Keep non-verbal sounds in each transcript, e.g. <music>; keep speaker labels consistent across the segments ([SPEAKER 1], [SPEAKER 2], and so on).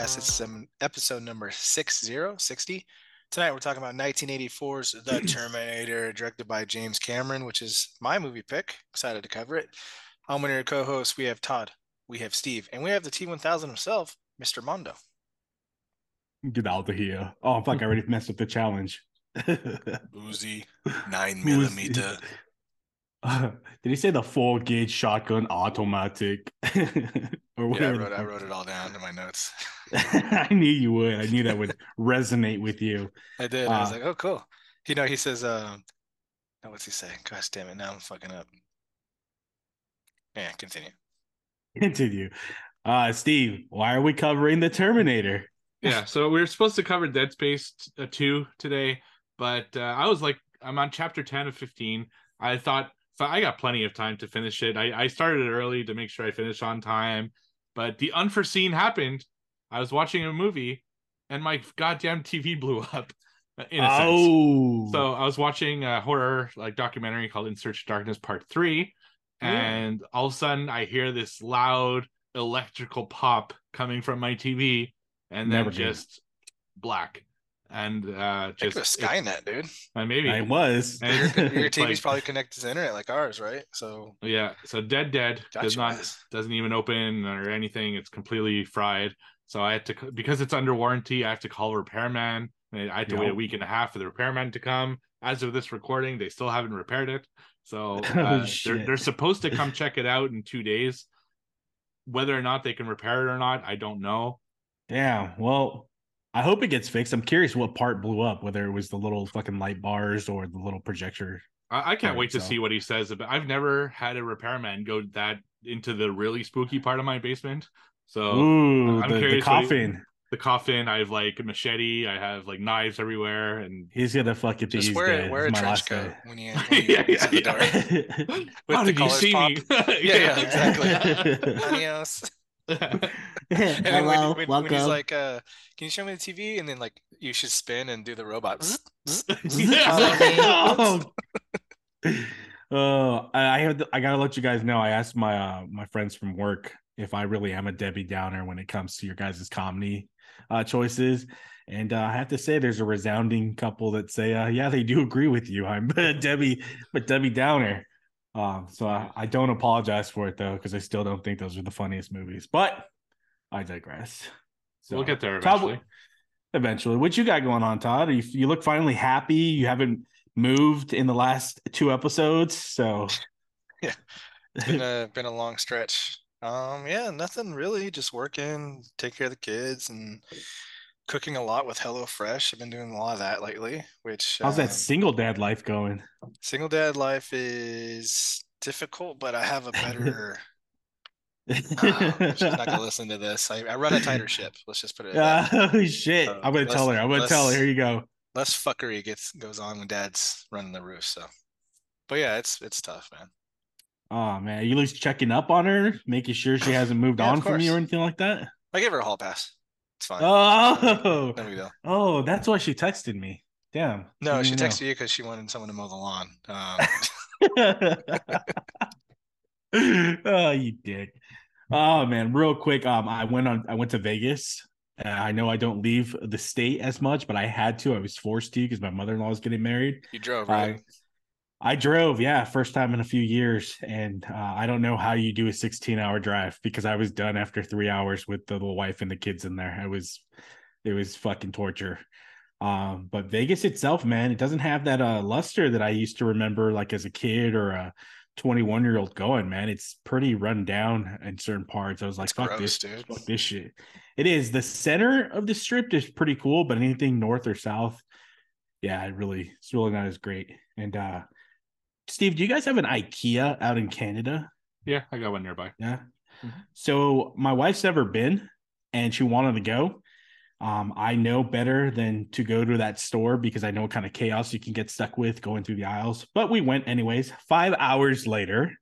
[SPEAKER 1] Podcast. It's um, episode number 60, 60. Tonight we're talking about 1984's The <clears throat> Terminator, directed by James Cameron, which is my movie pick. Excited to cover it. I'm one of your co-hosts. We have Todd, we have Steve, and we have the T1000 himself, Mr. Mondo.
[SPEAKER 2] Get out of here. Oh, fuck, I already messed up the challenge. <laughs>
[SPEAKER 1] Uzi, 9 millimeter.
[SPEAKER 2] Uh, <laughs> did he say the four gauge shotgun automatic? <laughs> or
[SPEAKER 1] Yeah, I wrote, I wrote it all down in my notes. <laughs> <laughs>
[SPEAKER 2] I knew you would. I knew that would resonate with you.
[SPEAKER 1] I did. I was
[SPEAKER 2] Uh,
[SPEAKER 1] like, oh, cool. You know, he says, um, no, what's he say? Gosh damn it. Now I'm fucking up. Yeah, continue. <laughs>
[SPEAKER 2] Continue. Uh, Steve, why are we covering the Terminator?
[SPEAKER 3] yeah so we were supposed to cover dead space uh, 2 today but uh, i was like i'm on chapter 10 of 15 i thought i got plenty of time to finish it I, I started it early to make sure i finished on time but the unforeseen happened. I was watching a movie and my goddamn tv blew up <laughs> in a sense.
[SPEAKER 2] Oh,
[SPEAKER 3] so I was watching a horror like documentary called In Search of Darkness Part Three, and all of a sudden I hear this loud electrical pop coming from my TV, and then
[SPEAKER 2] Never good.
[SPEAKER 3] just black, and uh,
[SPEAKER 1] Think of
[SPEAKER 3] just
[SPEAKER 1] a Skynet, dude.
[SPEAKER 3] uh, maybe
[SPEAKER 2] I was. <laughs>
[SPEAKER 3] And
[SPEAKER 1] Your, your
[SPEAKER 3] It's
[SPEAKER 1] TV's
[SPEAKER 3] like-
[SPEAKER 1] probably connected to the internet like ours, right? So
[SPEAKER 3] yeah. So dead, dead
[SPEAKER 1] got
[SPEAKER 3] does not
[SPEAKER 1] guys.
[SPEAKER 3] doesn't even open or anything. It's completely fried. So I had to because it's under warranty. I have to call a repairman. I had to wait a week and a half for the repairman to come. As of this recording, they still haven't repaired it. So <laughs>
[SPEAKER 2] Oh,
[SPEAKER 3] uh, they're they're supposed to <laughs> come check it out in two days. Whether or not they can repair it or not, I don't know.
[SPEAKER 2] Damn. Well, I hope it gets fixed. I'm curious what part blew up, whether it was the little fucking light bars or the little projector.
[SPEAKER 3] I, I can't
[SPEAKER 2] Right,
[SPEAKER 3] wait to
[SPEAKER 2] so-
[SPEAKER 3] see what he says about. I've never had a repairman go that into the really spooky part of my basement. So
[SPEAKER 2] Ooh,
[SPEAKER 3] I'm
[SPEAKER 2] the, the
[SPEAKER 3] curious what he-
[SPEAKER 2] coffin.
[SPEAKER 3] the coffin. I have like a machete. I have like knives everywhere, and
[SPEAKER 2] He's gonna fuck it. till
[SPEAKER 1] Just
[SPEAKER 2] he's
[SPEAKER 1] wear
[SPEAKER 2] dead.
[SPEAKER 1] wear a
[SPEAKER 2] It's my
[SPEAKER 1] trench
[SPEAKER 2] last
[SPEAKER 1] coat
[SPEAKER 2] day.
[SPEAKER 1] when <laughs> you, when <laughs> you
[SPEAKER 3] Yeah,
[SPEAKER 1] exit the door. With
[SPEAKER 3] How
[SPEAKER 1] the
[SPEAKER 3] did you see
[SPEAKER 1] pop.
[SPEAKER 3] me?
[SPEAKER 1] Yeah, yeah, exactly. Adios. <laughs> <laughs> And then when,
[SPEAKER 2] Hello,
[SPEAKER 1] when, when he's like, uh, "Can you show me the TV?" and then like you should spin and do the robot.
[SPEAKER 2] Oh, Uh, I I have. To, I gotta let you guys know. I asked my uh, my friends from work if I really am a Debbie Downer when it comes to your guys' comedy uh, choices, and uh, I have to say there's a resounding couple that say, uh, "Yeah, they do agree with you. I'm <laughs> Debbie, but Debbie Downer." Um, so I, I don't apologize for it though, because I still don't think those are the funniest movies. But I digress. So
[SPEAKER 3] we'll get there
[SPEAKER 2] Todd,
[SPEAKER 3] eventually.
[SPEAKER 2] Eventually, what you got going on, Todd? You, you look finally happy. You haven't moved in the last two episodes, so <laughs> yeah,
[SPEAKER 1] It's been a been a long stretch. Um, yeah, nothing really. Just working, take care of the kids, and cooking a lot with HelloFresh. I've been doing a lot of that lately. Which
[SPEAKER 2] how's that
[SPEAKER 1] um,
[SPEAKER 2] single dad life going?
[SPEAKER 1] single dad life is difficult, but I have a better. Ah, <laughs> she's not gonna listen to this. I, I run a tighter ship. Let's just put it.
[SPEAKER 2] Oh shit!
[SPEAKER 1] Uh,
[SPEAKER 2] I'm gonna tell her. I'm gonna tell her. Here you go.
[SPEAKER 1] Less fuckery gets goes on when dad's running the roof. So, but yeah, it's it's tough, man.
[SPEAKER 2] Oh man, you at least checking up on her, making sure she hasn't moved
[SPEAKER 1] Yeah,
[SPEAKER 2] on from you or anything like that.
[SPEAKER 1] I give her a hall pass. It's fine.
[SPEAKER 2] Oh,
[SPEAKER 1] No big deal.
[SPEAKER 2] oh, that's why she texted me. Damn.
[SPEAKER 1] No, she texted you because she wanted someone to mow the lawn. Um, <laughs>
[SPEAKER 2] oh, you dick. Oh man, real quick. Um, I went on. I went to Vegas. Uh, I know I don't leave the state as much, but I had to. I was forced to because my mother in law was getting married.
[SPEAKER 1] you drove, right?
[SPEAKER 2] I drove, yeah, first time in a few years, and uh, I don't know how you do a 16 hour drive because I was done after three hours with the little wife and the kids in there. I was, it was fucking torture. Um, but Vegas itself, man, it doesn't have that uh luster that I used to remember, like as a kid or a 21 year old going. Man, it's pretty run down in certain parts. I was like,
[SPEAKER 1] It's
[SPEAKER 2] fuck
[SPEAKER 1] gross,
[SPEAKER 2] this,
[SPEAKER 1] dude.
[SPEAKER 2] fuck this shit. It is the center of the strip is pretty cool, but anything north or south, yeah, it really, it's really not as great. And uh Steve, do you guys have an IKEA out in Canada?
[SPEAKER 3] Yeah, I got one nearby.
[SPEAKER 2] Yeah.
[SPEAKER 3] Mhm.
[SPEAKER 2] So my wife's never been and she wanted to go. Um, I know better than to go to that store because I know what kind of chaos you can get stuck with going through the aisles. But we went anyways. Five hours later,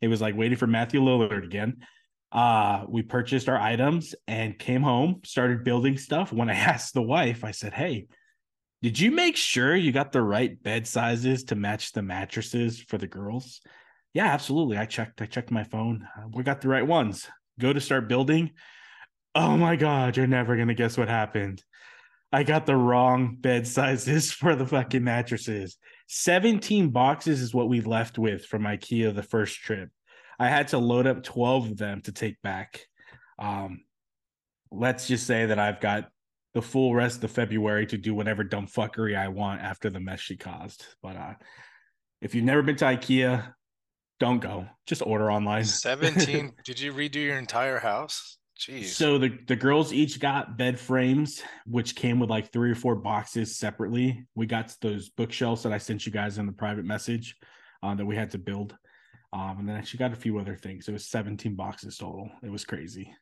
[SPEAKER 2] it was like waiting for Matthew Lillard again. Uh, we purchased our items and came home, started building stuff. When I <laughs> asked the wife, I said, Hey, did you make sure you got the right bed sizes to match the mattresses for the girls? Yeah, absolutely. I checked. I checked my phone. Uh, We got the right ones. go to start building. Oh my god, you're never gonna guess what happened. I got the wrong bed <laughs> sizes for the fucking mattresses. 17 boxes is what we left with from IKEA the first trip. I had to load up 12 of them to take back. Um, let's just say that I've got the full rest of February to do whatever dumb fuckery I want after the mess she caused. But uh, if you've never been to IKEA, don't go. Just order online.
[SPEAKER 1] 17. <laughs> Did you redo your entire house? Jeez.
[SPEAKER 2] So the, the girls each got bed frames, which came with like three or four boxes separately. We got those bookshelves that I sent you guys in the private message uh, that we had to build. Um, and then she got a few other things. It was 17 boxes total. It was crazy.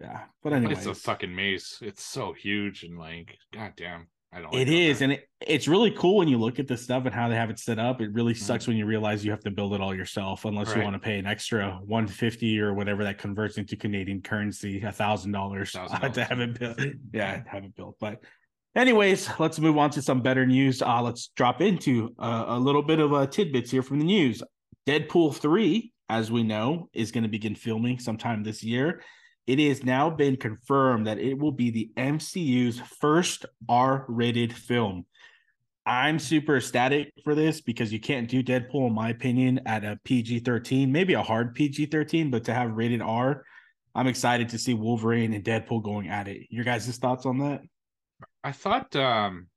[SPEAKER 2] Yeah. But anyway.
[SPEAKER 3] It's a fucking maze. It's so huge and like, goddamn. I don't.
[SPEAKER 2] It is, and it, it's really cool when you look at the stuff and how they have it set up. It really sucks mm-hmm. when you realize you have to build it all yourself, unless right. you want to pay an extra one fifty or whatever that converts into Canadian currency, a thousand dollars <laughs> to have it built. <laughs> yeah, have it built. But, anyways, let's move on to some better news. Uh, let's drop into uh, a little bit of uh, tidbits here from the news. Deadpool three, as we know, is going to begin filming sometime this year it has now been confirmed that it will be the MCU's first R rated film. I'm super ecstatic for this because you can't do Deadpool, in my opinion, at a PG 13, maybe a hard PG 13, but to have rated R, I'm excited to see Wolverine and Deadpool going at it. Your guys' thoughts on that?
[SPEAKER 3] I thought um,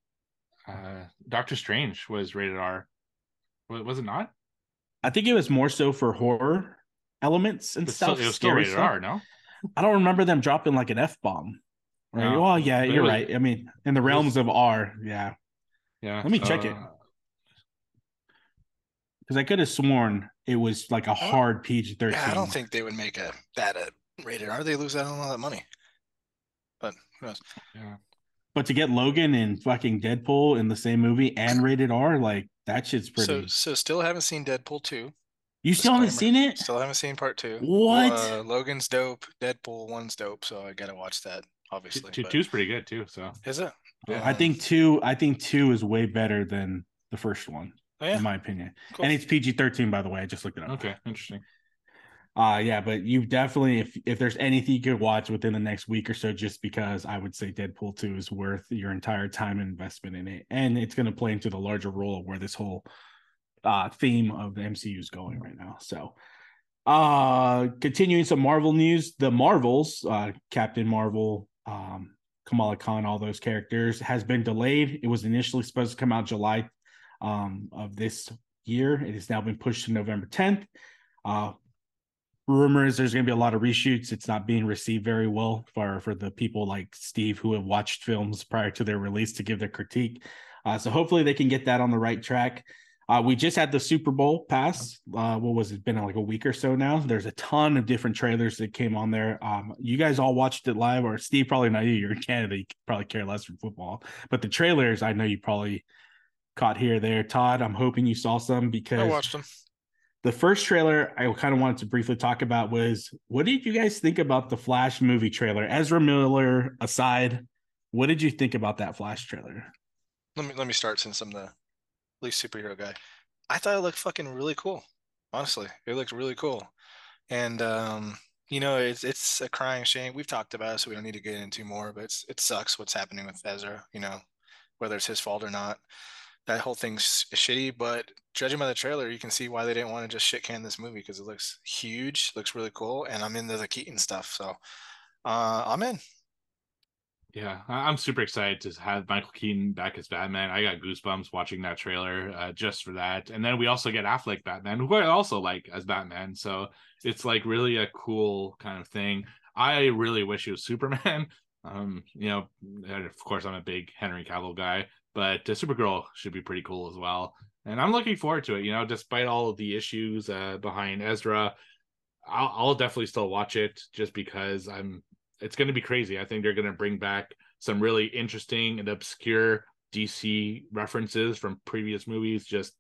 [SPEAKER 3] uh, Doctor Strange was rated R. Was it not?
[SPEAKER 2] I think it was more so for horror elements and
[SPEAKER 3] it's
[SPEAKER 2] stuff.
[SPEAKER 3] Still, it was still rated stuff. R, no?
[SPEAKER 2] I don't remember them dropping like an F bomb. Right. No, well, yeah, you're was, right. I mean, in the realms was, of R, yeah.
[SPEAKER 3] Yeah.
[SPEAKER 2] Let me check it. Because uh, I could have sworn it was like a hard PG thirteen.
[SPEAKER 1] Yeah, I don't think they would make a that a rated R. They lose out on all that money. But who knows?
[SPEAKER 2] Yeah. But to get Logan and fucking Deadpool in the same movie and rated R, like that shit's pretty.
[SPEAKER 1] So, so still haven't seen Deadpool two.
[SPEAKER 2] You still haven't seen it?
[SPEAKER 1] Still haven't seen part two.
[SPEAKER 2] What?
[SPEAKER 1] Uh, Logan's dope. Deadpool one's dope. So I gotta watch that. Obviously,
[SPEAKER 3] two, two's pretty good too. So
[SPEAKER 1] is it?
[SPEAKER 2] Yeah. I think two. I think two is way better than the first one, oh, yeah. in my opinion. Cool. And it's PG thirteen, by the way. I just looked it up.
[SPEAKER 3] Okay, interesting.
[SPEAKER 2] Uh yeah, but you definitely if if there's anything you could watch within the next week or so, just because I would say Deadpool 2 is worth your entire time and investment in it. And it's gonna play into the larger role of where this whole uh, theme of the MCU is going right now. So, uh, continuing some Marvel news, the Marvels, uh, Captain Marvel, um, Kamala Khan, all those characters has been delayed. It was initially supposed to come out July um, of this year. It has now been pushed to November 10th. Uh, rumors there's going to be a lot of reshoots. It's not being received very well for for the people like Steve who have watched films prior to their release to give their critique. Uh, so hopefully they can get that on the right track. Uh, we just had the Super Bowl pass. Uh, what was it? Been like a week or so now. There's a ton of different trailers that came on there. Um, you guys all watched it live, or Steve probably not you. You're in Canada. You probably care less for football, but the trailers I know you probably caught here there. Todd, I'm hoping you saw some because I
[SPEAKER 1] watched them.
[SPEAKER 2] The first trailer I kind of wanted to briefly talk about was what did you guys think about the Flash movie trailer? Ezra Miller aside, what did you think about that Flash trailer?
[SPEAKER 1] Let me let me start since I'm the least superhero guy. I thought it looked fucking really cool. Honestly, it looked really cool. And um, you know, it's it's a crying shame. We've talked about it, so we don't need to get into more. But it's it sucks what's happening with Ezra. You know, whether it's his fault or not. That whole thing's shitty. But judging by the trailer, you can see why they didn't want to just shit can this movie because it looks huge, looks really cool, and I'm into the Keaton stuff. So uh, I'm in.
[SPEAKER 3] Yeah, I'm super excited to have Michael Keaton back as Batman. I got goosebumps watching that trailer uh, just for that. And then we also get Affleck Batman, who I also like as Batman. So it's like really a cool kind of thing. I really wish he was <laughs> Superman. Um, you know, of course, I'm a big Henry Cavill guy, but uh, Supergirl should be pretty cool as well. And I'm looking forward to it. You know, despite all of the issues uh, behind Ezra, I'll, I'll definitely still watch it just because I'm it's going to be crazy. I think they're going to bring back some really interesting and obscure DC references from previous movies just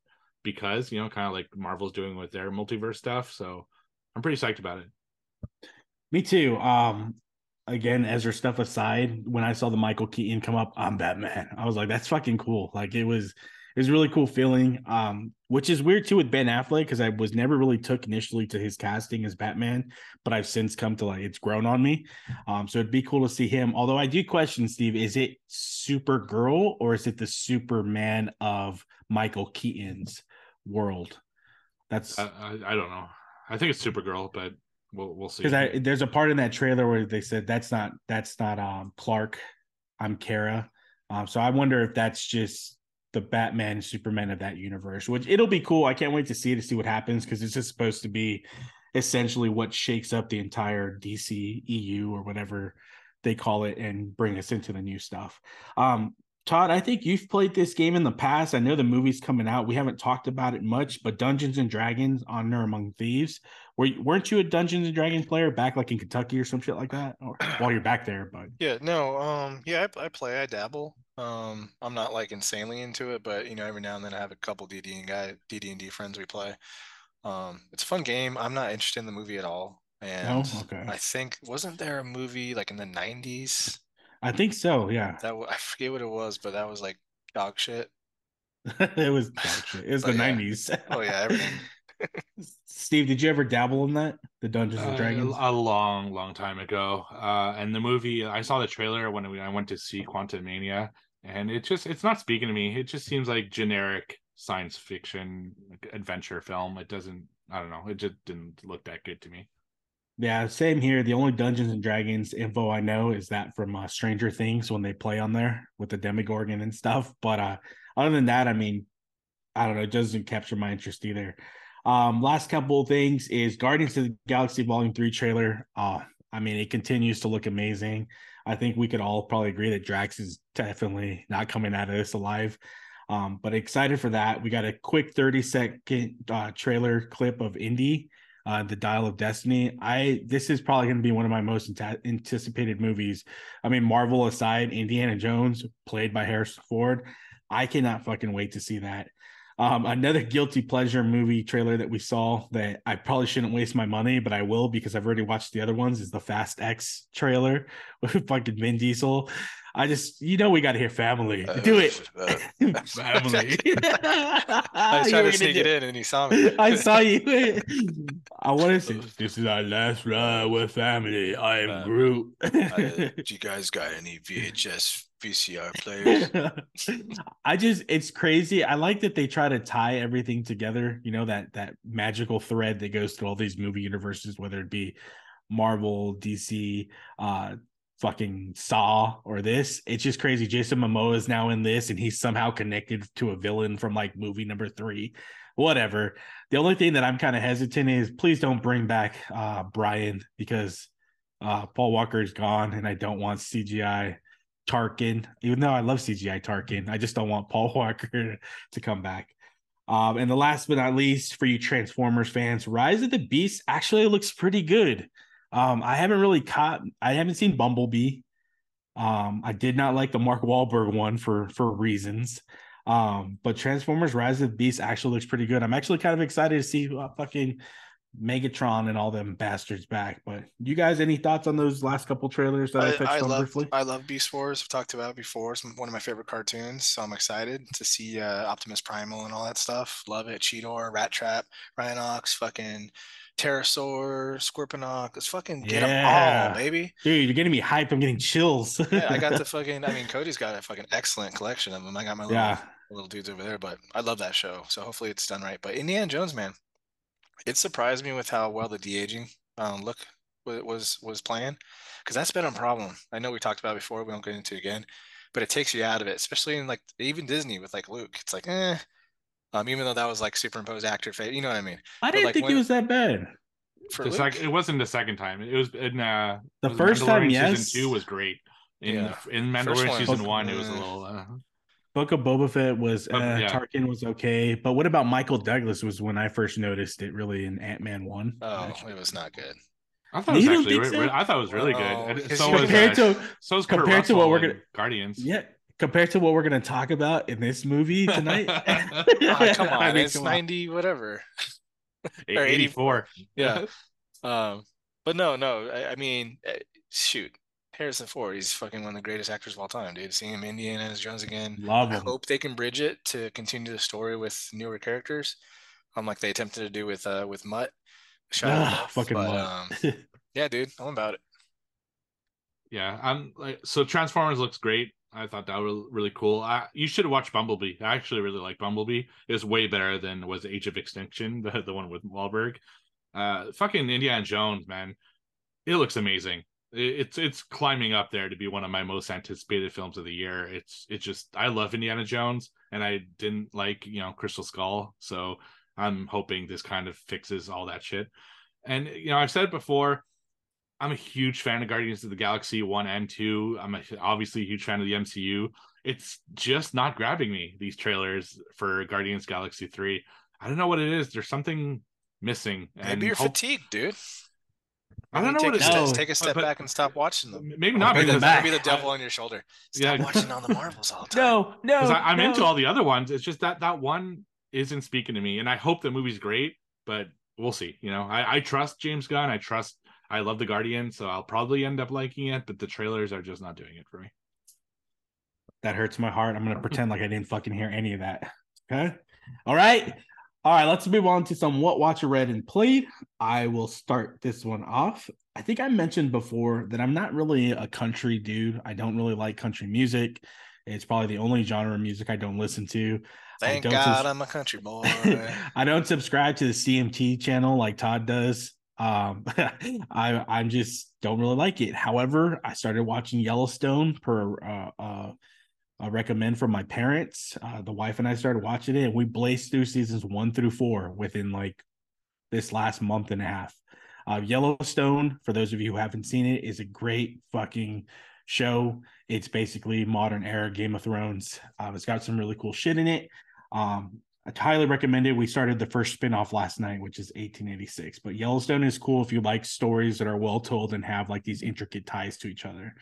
[SPEAKER 3] because, you know, kind of like Marvel's doing with their multiverse stuff. So I'm pretty psyched about it.
[SPEAKER 2] Me too. Um again, Ezra stuff aside, when I saw the Michael Keaton come up, I'm Batman. I was like, that's fucking cool. Like it was it was a really cool feeling. Um, which is weird too with Ben Affleck because I was never really took initially to his casting as Batman, but I've since come to like it's grown on me. Um, so it'd be cool to see him. Although I do question Steve, is it Supergirl or is it the Superman of Michael Keaton's world? That's
[SPEAKER 3] I, I, I don't know. I think it's Supergirl, but we'll we'll see.
[SPEAKER 2] because I there's a part in that trailer where they said that's not that's not um Clark, I'm Kara. Um, so I wonder if that's just the Batman Superman of that universe, which it'll be cool. I can't wait to see it to see what happens because it's just supposed to be essentially what shakes up the entire DC EU or whatever they call it and bring us into the new stuff. Um, Todd, I think you've played this game in the past. I know the movie's coming out. We haven't talked about it much, but Dungeons and Dragons: Honor Among Thieves. Were weren't you a Dungeons and Dragons player back like in Kentucky or some shit like that? Or <clears throat> while you're back there, but
[SPEAKER 1] Yeah, no, um, yeah, I, I play, I dabble. Um, I'm not like insanely into it, but you know, every now and then I have a couple DD and guy DD and D friends we play. Um, it's a fun game. I'm not interested in the movie at all. And
[SPEAKER 2] okay.
[SPEAKER 1] I think wasn't there a movie like in the 90s
[SPEAKER 2] I think so. Yeah,
[SPEAKER 1] that I forget what it was, but that was like dog shit. <laughs>
[SPEAKER 2] it was dog shit. It was the
[SPEAKER 1] yeah.
[SPEAKER 2] nineties.
[SPEAKER 1] Oh yeah, everything. <laughs>
[SPEAKER 2] Steve, did you ever dabble in that? The Dungeons and
[SPEAKER 3] Uh,
[SPEAKER 2] Dragons?
[SPEAKER 3] a long, long time ago. Uh, and the movie, I saw the trailer when we, I went to see Quantumania, and it just it's not speaking to me. It just seems like generic science fiction adventure film. It doesn't. I don't know. It just didn't look that good to me.
[SPEAKER 2] Yeah, same here. The only Dungeons and Dragons info I know is that from uh, Stranger Things when they play on there with the Demogorgon and stuff. But uh, other than that, I mean, I don't know. It doesn't capture my interest either. Um, last couple of things is Guardians of the Galaxy Volume Three trailer. Uh, I mean, it continues to look amazing. I think we could all probably agree that Drax is definitely not coming out of this alive. Um, but excited for that. We got a quick 30 second uh, trailer clip of Indy uh, the Dial of Destiny. I this is probably going to be one of my most anticipated movies. I mean, Marvel aside, Indiana Jones, played by Harrison Ford. I cannot fucking wait to see that. Um, another guilty pleasure movie trailer that we saw that I probably shouldn't waste my money, but I will because I've already watched the other ones. Is the Fast X trailer <laughs> with fucking Vin Diesel. I just, you know, we got to hear family. Do it, <laughs>
[SPEAKER 1] Uh, <laughs>
[SPEAKER 2] family. <laughs>
[SPEAKER 1] I was
[SPEAKER 2] You
[SPEAKER 1] trying to sneak it in, and he saw me.
[SPEAKER 2] I saw you. I want to say this is our last ride with family. I am
[SPEAKER 1] Uh,
[SPEAKER 2] Groot.
[SPEAKER 1] Uh, do you guys got any VHS VCR players?
[SPEAKER 2] I just it's crazy. I like that they try to tie everything together, you know, that that magical thread that goes through all these movie universes, whether it be Marvel, DC, uh fucking Saw or this. It's just crazy. Jason Momoa is now in this and he's somehow connected to a villain from like movie number 3. Whatever. The only thing that I'm kind of hesitant is please don't bring back uh Brian because uh Paul Walker is gone and I don't want CGI Tarkin, even though I love CGI Tarkin, I just don't want Paul <laughs> Walker to come back. Um, and the last but not least, for you Transformers fans, Rise of the Beast actually looks pretty good. Um, I haven't really caught, I haven't seen Bumblebee. Um, I did not like the Mark Wahlberg one for for reasons. Um, but Transformers Rise of the Beast actually looks pretty good. I'm actually kind of excited to see uh, fucking Megatron and all them bastards back. But you guys, any thoughts on those last couple trailers that I,
[SPEAKER 1] I,
[SPEAKER 2] touched
[SPEAKER 1] I
[SPEAKER 2] on
[SPEAKER 1] love
[SPEAKER 2] briefly?
[SPEAKER 1] I love Beast Wars. I've talked about it before. It's one of my favorite cartoons, so I'm excited to see uh, Optimus Primal and all that stuff. Love it. Cheetor, Rattrap, Rhinox, fucking Terrorsaur, Scorponok. Let's fucking get them
[SPEAKER 2] Yeah.
[SPEAKER 1] all, baby.
[SPEAKER 2] Dude, you're getting me hype I'm getting chills.
[SPEAKER 1] Yeah, I got the <laughs> fucking. I mean, Cody's got a fucking excellent collection of them. I got my little
[SPEAKER 2] yeah.
[SPEAKER 1] little dudes over there, but I love that show. So hopefully it's done right. But Indiana Jones, man, it surprised me with how well the de aging um, look wa- was was playing, because that's been a problem. I know we talked about before. We don't get into it again, but it takes you out of it, especially in like even Disney with like Luke. It's like, eh. Um, even though that was like superimposed actor face, you know what I mean?
[SPEAKER 2] I
[SPEAKER 1] But,
[SPEAKER 2] didn't
[SPEAKER 1] like,
[SPEAKER 2] think
[SPEAKER 1] when-
[SPEAKER 2] it was that bad.
[SPEAKER 1] For
[SPEAKER 3] The
[SPEAKER 1] Luke,
[SPEAKER 3] sec- it wasn't the second time. It was in uh
[SPEAKER 2] The
[SPEAKER 3] was
[SPEAKER 2] first time, yes.
[SPEAKER 3] Season two was great. In
[SPEAKER 1] Yeah.
[SPEAKER 3] the, in Mandalorian
[SPEAKER 1] one-
[SPEAKER 3] season one, it was a little. Uh,
[SPEAKER 2] Book of Boba Fett was uh,
[SPEAKER 3] But, yeah.
[SPEAKER 2] Tarkin was okay, but what about Michael Douglas? Was when I first noticed it really in Ant Man one.
[SPEAKER 1] oh,
[SPEAKER 2] actually.
[SPEAKER 1] it was not good.
[SPEAKER 3] I thought it was actually. re-
[SPEAKER 2] so?
[SPEAKER 3] I thought it was really
[SPEAKER 1] Oh,
[SPEAKER 3] good. And
[SPEAKER 1] 'cause
[SPEAKER 3] so
[SPEAKER 1] you-
[SPEAKER 3] was
[SPEAKER 2] compared
[SPEAKER 3] uh,
[SPEAKER 2] to
[SPEAKER 3] so was Kurt
[SPEAKER 2] compared to what we're gonna-
[SPEAKER 3] Guardians.
[SPEAKER 2] yeah, compared to what we're gonna talk about in this movie tonight. <laughs> <laughs>
[SPEAKER 1] Ah, come on,
[SPEAKER 2] I mean,
[SPEAKER 1] it's
[SPEAKER 2] come on.
[SPEAKER 1] ninety whatever. Or
[SPEAKER 3] 84.
[SPEAKER 1] Yeah. <laughs> Um, but no, no. I, I mean, eh, shoot. Harrison Ford. He's fucking one of the greatest actors of all time, dude. Seeing him in Indiana Jones again.
[SPEAKER 2] Love
[SPEAKER 1] I hope they can bridge it to continue the story with newer characters, um, like they attempted to do with uh with Mutt. Shia
[SPEAKER 2] Ah, fucking
[SPEAKER 1] but,
[SPEAKER 2] mutt.
[SPEAKER 1] um, yeah, dude, I'm about it.
[SPEAKER 3] Yeah, I'm like so. Transformers looks great. I thought that was really cool. I, you should watch Bumblebee. I actually really like Bumblebee. It was way better than was Age of Extinction, <laughs> the the one with Wahlberg. Uh, fucking Indiana Jones, man, it looks amazing. It, it's it's climbing up there to be one of my most anticipated films of the year. It's it's just I love Indiana Jones, and I didn't like you know Crystal Skull, so I'm hoping this kind of fixes all that shit. And you know I've said before. I'm a huge fan of Guardians of the Galaxy 1 and 2. I'm a, obviously a huge fan of the MCU. It's just not grabbing me, these trailers for Guardians Galaxy 3. I don't know what it is. There's something missing.
[SPEAKER 1] Maybe
[SPEAKER 3] and
[SPEAKER 1] you're
[SPEAKER 3] hope-
[SPEAKER 1] fatigued, dude.
[SPEAKER 3] I don't know
[SPEAKER 1] take
[SPEAKER 3] what it
[SPEAKER 2] is. it.
[SPEAKER 1] Take a step
[SPEAKER 3] but-
[SPEAKER 1] back and stop watching them.
[SPEAKER 3] Maybe not
[SPEAKER 2] bring them
[SPEAKER 3] because
[SPEAKER 2] back.
[SPEAKER 1] Maybe the devil on your shoulder.
[SPEAKER 3] Yeah.
[SPEAKER 1] Stop watching all the Marvels all the <laughs> time.
[SPEAKER 2] no, no.
[SPEAKER 3] because I'm
[SPEAKER 2] no.
[SPEAKER 3] into all the other ones. It's just that that one isn't speaking to me, and I hope the movie's great, but we'll see. You know, I, I trust James Gunn. I trust. I love the Guardian, so I'll probably end up liking it. But the trailers are just not doing it for me.
[SPEAKER 2] That hurts my heart. I'm gonna <laughs> pretend like I didn't fucking hear any of that. Okay. All right. All right. Let's move on to some what watcher read and played. I will start this one off. I think I mentioned before that I'm not really a country dude. I don't really like country music. It's probably the only genre of music I don't listen to.
[SPEAKER 1] Thank God
[SPEAKER 2] sus-
[SPEAKER 1] I'm a country boy. <laughs>
[SPEAKER 2] I don't subscribe to the CMT channel like Todd does. Um, <laughs> I I'm just don't really like it. However, I started watching Yellowstone per uh, uh, a recommend from my parents. Uh, the wife and I started watching it, and we blazed through seasons one through four within like this last month and a half. Uh, Yellowstone, for those of you who haven't seen it, is a great fucking show. It's basically modern era Game of Thrones. Um, it's got some really cool shit in it. Um, I highly recommend it. We started the first spinoff last night, which is 1886. But Yellowstone is cool if you like stories that are well told and have like these intricate ties to each other.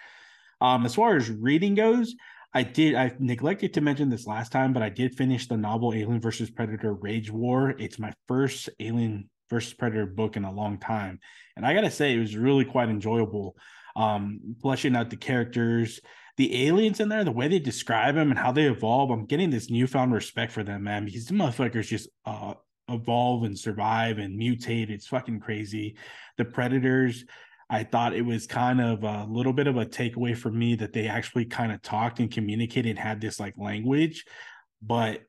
[SPEAKER 2] Um, as far as reading goes, I did I neglected to mention this last time, but I did finish the novel Alien versus Predator Rage War. It's my first Alien versus Predator book in a long time. And I gotta say, it was really quite enjoyable. Um, fleshing out the characters, the aliens in there, the way they describe them and how they evolve. I'm getting this newfound respect for them, man, because the motherfuckers just uh evolve and survive and mutate. It's fucking crazy. The predators, I thought it was kind of a little bit of a takeaway for me that they actually kind of talked and communicated and had this like language. But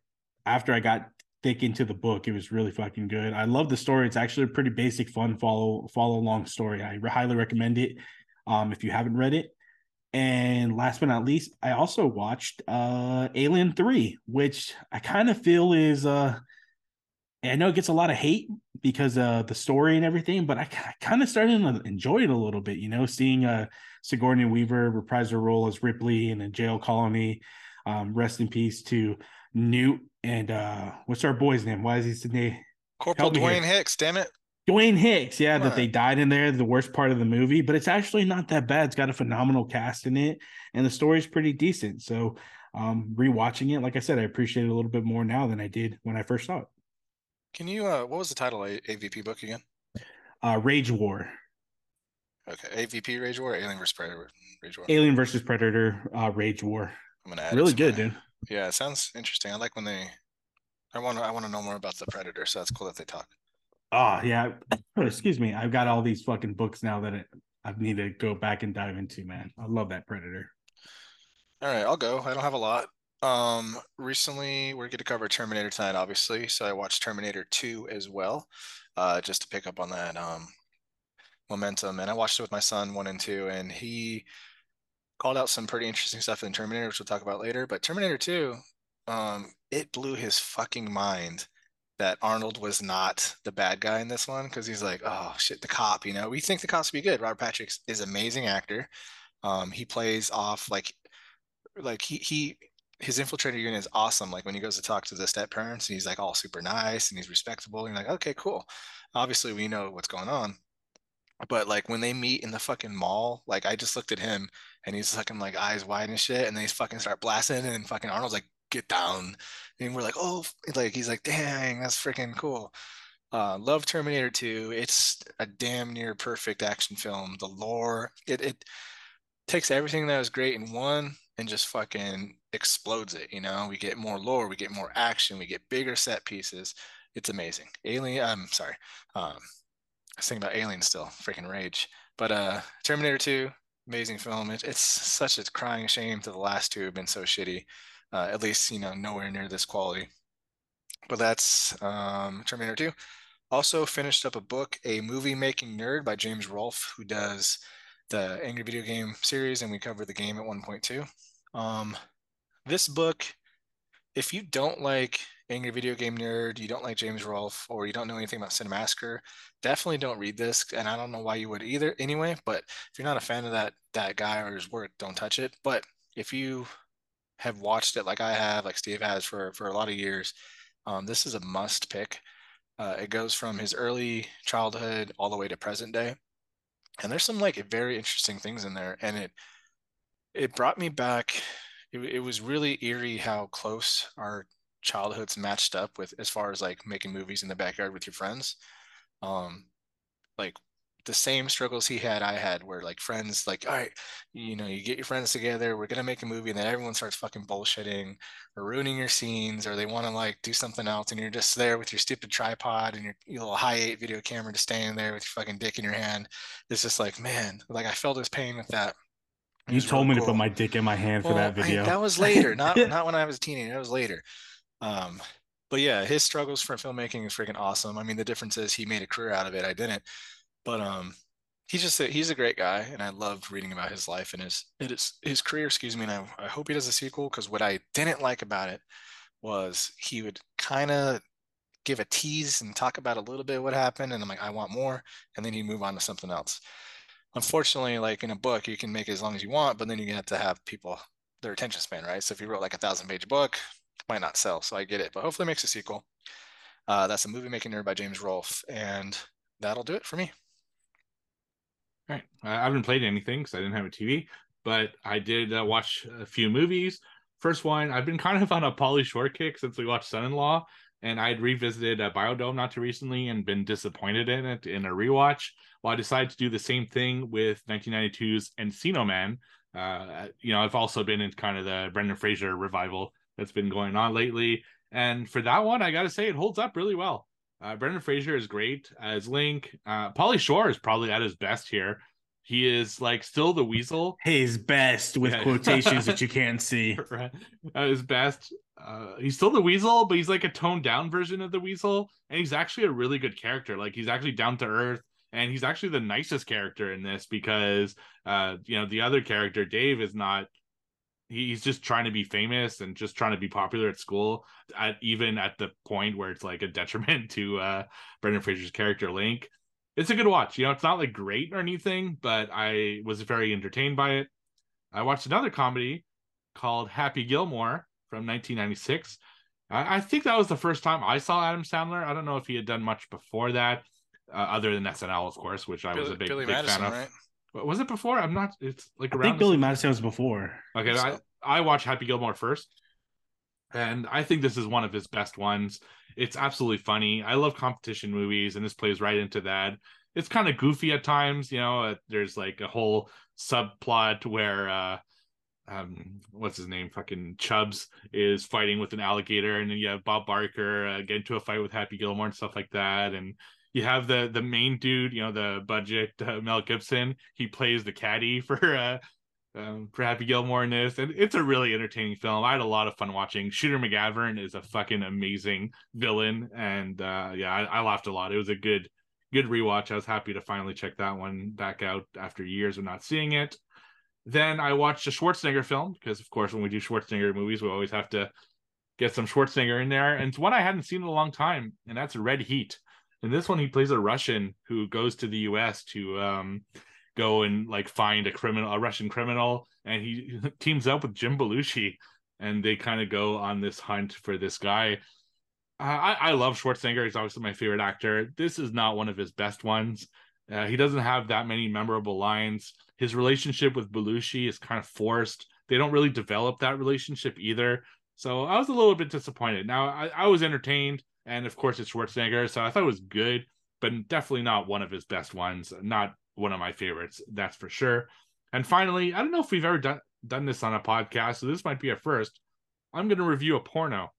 [SPEAKER 2] after I got thick into the book, it was really fucking good. I love the story. It's actually a pretty basic, fun follow follow along story. I highly recommend it um, if you haven't read it. And last but not least, I also watched uh Alien 3, which I kind of feel is uh I know it gets a lot of hate because uh the story and everything, but I, kind of started to enjoy it a little bit, you know, seeing uh Sigourney Weaver reprise her role as Ripley in a jail colony. Um, rest in peace to Newt and uh what's our boy's name? Why is he name?
[SPEAKER 1] Corporal
[SPEAKER 2] me here.
[SPEAKER 1] Dwayne Hicks, damn it.
[SPEAKER 2] Dwayne Hicks, yeah, that they died in there, the worst part of the movie, but it's actually not that bad. It's got a phenomenal cast in it, and the story's pretty decent. So, um, rewatching it, like I said, I appreciate it a little bit more now than I did when I first saw it.
[SPEAKER 1] Can you uh what was the title A- AVP book again?
[SPEAKER 2] Uh, Rage War,
[SPEAKER 1] Okay. AVP Rage War, Alien vs Predator Rage War.
[SPEAKER 2] Alien versus Predator, uh, Rage War,
[SPEAKER 1] I'm gonna add
[SPEAKER 2] really good, dude.
[SPEAKER 1] Yeah, it sounds interesting. I like when they I want to I want to know more about the Predator, so that's cool that they talk.
[SPEAKER 2] Oh yeah, <clears throat> excuse me, I've got all these fucking books now that I, I need to go back and dive into. Man, I love that Predator.
[SPEAKER 1] All right, I'll go. I don't have a lot. Um, recently we're going to cover Terminator tonight, obviously. So I watched Terminator 2 as well, uh, just to pick up on that um momentum. And I watched it with my son, one and two, and he called out some pretty interesting stuff in Terminator, which we'll talk about later. But Terminator 2, um, it blew his fucking mind that Arnold was not the bad guy in this one because he's like, oh shit, the cop. You know, we think the cops be good. Robert Patrick is an amazing actor. Um, he plays off like, like he he his infiltrator unit is awesome. Like when he goes to talk to the step parents, he's like all super nice and he's respectable. And you're like, okay, cool. Obviously, we know what's going on. But like when they meet in the fucking mall, like I just looked at him and he's fucking like eyes wide and shit, and they fucking start blasting, and fucking Arnold's like, get down. And we're like, oh, like he's like, dang, that's freaking cool. Uh, love Terminator 2. It's a damn near perfect action film. The lore, it it takes everything that was great in one and just fucking explodes it. You know, we get more lore, we get more action, we get bigger set pieces. It's amazing. Alien, I'm sorry. Um, I was thinking about Alien still, freaking rage. But uh, Terminator 2, amazing film. It, it's such a crying shame to the last two have been so shitty. Uh, at least you know nowhere near this quality. But that's um, Terminator 2. Also finished up a book, A Movie Making Nerd by James Rolfe, who does the Angry Video Game series, and we covered the game at 1.2. Um, this book, if you don't like Angry Video Game Nerd, you don't like James Rolfe, or you don't know anything about Cinemassacre, definitely don't read this. And I don't know why you would either anyway, but if you're not a fan of that that guy or his work, don't touch it. But if you have watched it like I have, like Steve has for for a lot of years, um, this is a must pick. Uh, it goes from his early childhood all the way to present day, and there's some like very interesting things in there, and it it brought me back. It, it was really eerie how close our childhoods matched up with as far as like making movies in the backyard with your friends. Um, like the same struggles he had, I had, where like friends, like, all right, you know, you get your friends together, we're gonna make a movie, and then everyone starts fucking bullshitting or ruining your scenes, or they want to like do something else, and you're just there with your stupid tripod and your, your little high eight video camera, just standing there with your fucking dick in your hand. It's just like, man, like I felt his pain with that.
[SPEAKER 2] You told me cool. to put my dick in my hand well, for that video.
[SPEAKER 1] I, that was later, not <laughs> not when I was a teenager. That was later. Um, but yeah, his struggles for filmmaking is freaking awesome. I mean, the difference is he made a career out of it. I didn't. But um, he's just a, he's a great guy, and I love reading about his life and his his his career. Excuse me, and I, I hope he does a sequel because what I didn't like about it was he would kind of give a tease and talk about a little bit what happened, and I'm like, I want more, and then he'd move on to something else. Unfortunately, like in a book, you can make it as long as you want, but then you have to have people their attention span, right? So if you wrote like a thousand page book, might not sell. So I get it, but hopefully it makes a sequel. Uh, that's a movie making nerd by James Rolfe, and that'll do it for me.
[SPEAKER 3] Right. I haven't played anything because I didn't have a TV, but I did uh, watch a few movies. First one, I've been <laughs> kind of on a Pauly Shore kick since we watched Son in Law, and I'd revisited uh, Biodome not too recently and been disappointed in it in a rewatch. Well, I decided to do the same thing with 1992's Encino Man. Uh, you know, I've also been in kind of the Brendan Fraser revival that's been going on lately. And for that one, I got to say it holds up really well. Uh, Brendan Fraser is great as Link. Uh, Pauly Shore is probably at his best here. He is like still the Weasel.
[SPEAKER 2] His best with yeah. quotations that you <laughs> can't see. <laughs>
[SPEAKER 3] right. At his best. Uh, he's still the Weasel, but he's like a toned down version of the Weasel. And he's actually a really good character. Like he's actually down to earth. And he's actually the nicest character in this because, uh, you know, the other character, Dave, is not he's just trying to be famous and just trying to be popular at school at even at the point where it's like a detriment <laughs> to uh brendan fraser's character link. It's a good watch you know it's not like great or anything but i was very entertained by it. I watched another comedy called happy gilmore from 1996 I, I think that was the first time i saw adam sandler. I don't know if he had done much before that uh, other than snl of course which i was a big, Billy big Madison, fan of. right? Was it before? I'm not. It's like
[SPEAKER 2] around. I think Billy Madison was before.
[SPEAKER 3] Okay, I, I watched Happy Gilmore first, and I think this is one of his best ones. It's absolutely funny. I love competition movies, and this plays right into that. It's kind of goofy at times, you know. Uh, there's like a whole subplot where uh, um what's his name fucking Chubbs is fighting with an alligator and then you have Bob Barker uh, get into a fight with Happy Gilmore and stuff like that and you have the the main dude, you know, the budget uh, Mel Gibson. He plays the caddy <laughs> for uh, um, for Happy Gilmore in this, and it's a really entertaining film. I had a lot of fun watching. Shooter McGavin is a fucking amazing villain, and uh, yeah, I, I laughed a lot. It was a good good rewatch. I was happy to finally check that one back out after years of not seeing it. Then I watched a Schwarzenegger film because, of course, when we do Schwarzenegger movies, we always have to get some Schwarzenegger in there. And it's one I hadn't seen in a long time, and that's Red Heat. In this one, he plays a Russian who goes to the U.S. to um, go and like find a criminal, a Russian criminal, and he <laughs> teams up with Jim Belushi, and they kind of go on this hunt for this guy. I, I love Schwarzenegger; he's obviously my favorite actor. This is not one of his best ones. Uh, he doesn't have that many memorable lines. His relationship with Belushi is kind of forced. They don't really develop that relationship either. So I was a little bit disappointed. Now I, I was entertained and of course it's Schwarzenegger, so I thought it was good, but definitely not one of his best ones. Not one of my favorites, that's for sure. And finally, I don't know if we've ever done done this on a podcast, so this might be a first. I'm going to review a porno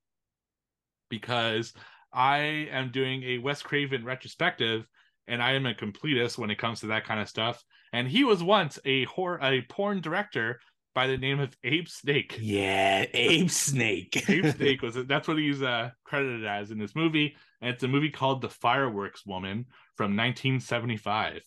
[SPEAKER 3] because I am doing a Wes Craven retrospective, and I am a completist when it comes to that kind of stuff. And he was once a horror, a porn director by the name of Abe Snake.
[SPEAKER 2] Yeah, Abe Snake. <laughs>
[SPEAKER 3] Abe Snake <laughs> was that's what he's uh, credited as in this movie, and it's a movie called The Fireworks Woman from 1975.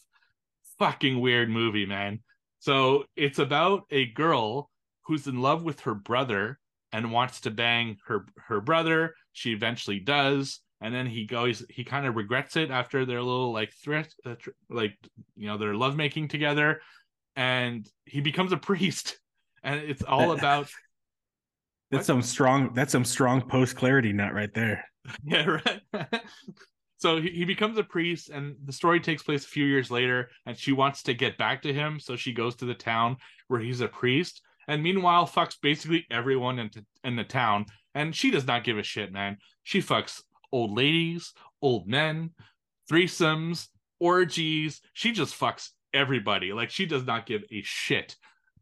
[SPEAKER 3] Fucking weird movie, man. So it's about a girl who's in love with her brother and wants to bang her her brother. She eventually does, and then he goes. He kind of regrets it after their little like threat, uh, tr- like you know, their lovemaking together, and he becomes a <laughs> priest. And it's all about <laughs>
[SPEAKER 2] That's
[SPEAKER 3] What?
[SPEAKER 2] some strong. That's some strong post clarity nut right there. <laughs>
[SPEAKER 3] yeah, right. <laughs> so he, he becomes a priest, and the story takes place a few years later. And she wants to get back to him, so she goes to the town where he's a priest. And meanwhile, fucks basically everyone in, in the town. And she does not give a shit, man. She fucks old ladies, old men, threesomes, orgies. She just fucks everybody. Like she does not give a shit.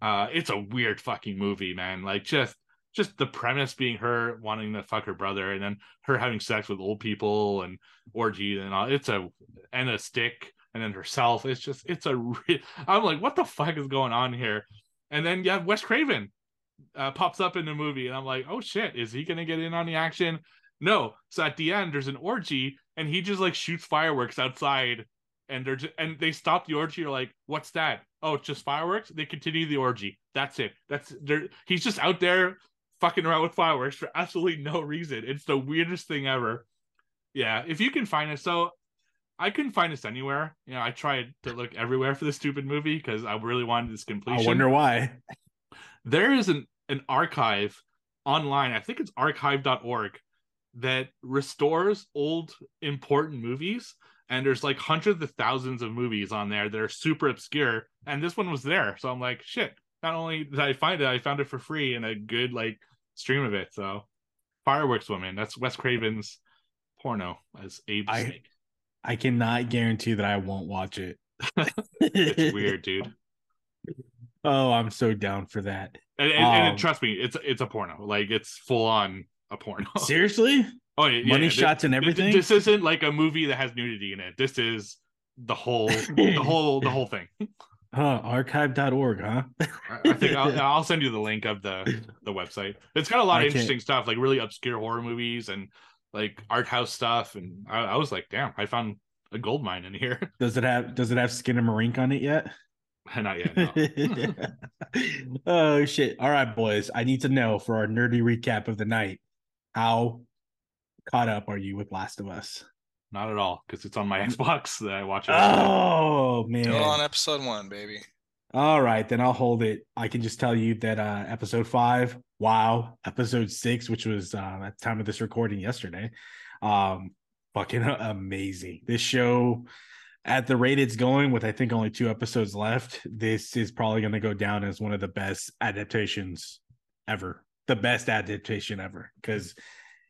[SPEAKER 3] Uh, it's a weird fucking movie, man. Like just just the premise being her wanting to fuck her brother and then her having sex with old people and orgy and all. It's a and a stick and then herself. It's just it's a re- i'm like what the fuck is going on here? And then yeah wes craven uh, pops up in the movie and i'm like oh shit is he gonna get in on the action? No. So at the end there's an orgy and he just like shoots fireworks outside and they're just, and they stop the orgy. You're like what's that oh it's just fireworks they continue the orgy that's it that's there he's just out there fucking around with fireworks for absolutely no reason. It's the weirdest thing ever. Yeah, if you can find it. So I couldn't find this anywhere. You know, I tried to look everywhere for this stupid movie because I really wanted this completion.
[SPEAKER 2] I wonder why.
[SPEAKER 3] There is an, an archive online, I think it's archive.org, that restores old important movies. And there's like hundreds of thousands of movies on there that are super obscure. And this one was there. So I'm like, shit. Not only did I find it, I found it for free in a good like stream of it. So Fireworks Woman, that's Wes Craven's porno as Abe
[SPEAKER 2] I-
[SPEAKER 3] Snake.
[SPEAKER 2] I cannot guarantee that I won't watch it. <laughs>
[SPEAKER 3] It's <laughs> weird, dude.
[SPEAKER 2] Oh, I'm so down for that.
[SPEAKER 3] And, and, and
[SPEAKER 2] Um,
[SPEAKER 3] trust me, it's it's a porno. Like it's full on a porno. <laughs>
[SPEAKER 2] Seriously?
[SPEAKER 3] Oh yeah,
[SPEAKER 2] Money
[SPEAKER 3] yeah.
[SPEAKER 2] shots and
[SPEAKER 3] Th- th-
[SPEAKER 2] everything?
[SPEAKER 3] This isn't like a movie that has nudity in it. This is the whole, the <laughs> whole, the whole thing.
[SPEAKER 2] Huh, archive.org, huh?
[SPEAKER 3] I I think I'll, <laughs> I'll send you the link of the the website. It's got a lot
[SPEAKER 2] I
[SPEAKER 3] of
[SPEAKER 2] can't-
[SPEAKER 3] interesting stuff, like really obscure horror movies and like art house stuff. And I, I was like, damn, I found a gold mine in here. <laughs>
[SPEAKER 2] Does it have does it have Skinamarink on it yet?
[SPEAKER 3] Not yet. No.
[SPEAKER 2] oh shit. All right, boys. I need to know for our nerdy recap of the night. How caught up are you with Last of Us?
[SPEAKER 3] Not at all, because it's on my <laughs> Xbox that I watch it.
[SPEAKER 2] Oh man.
[SPEAKER 1] Still on episode one, baby.
[SPEAKER 2] All right, then I'll hold it. I can just tell you that uh episode five, wow, episode six, which was uh at the time of this recording yesterday. Um fucking <laughs> amazing. This show at the rate it's going with I think only two episodes left, this is probably gonna go down as one of the best adaptations ever. The best adaptation ever, because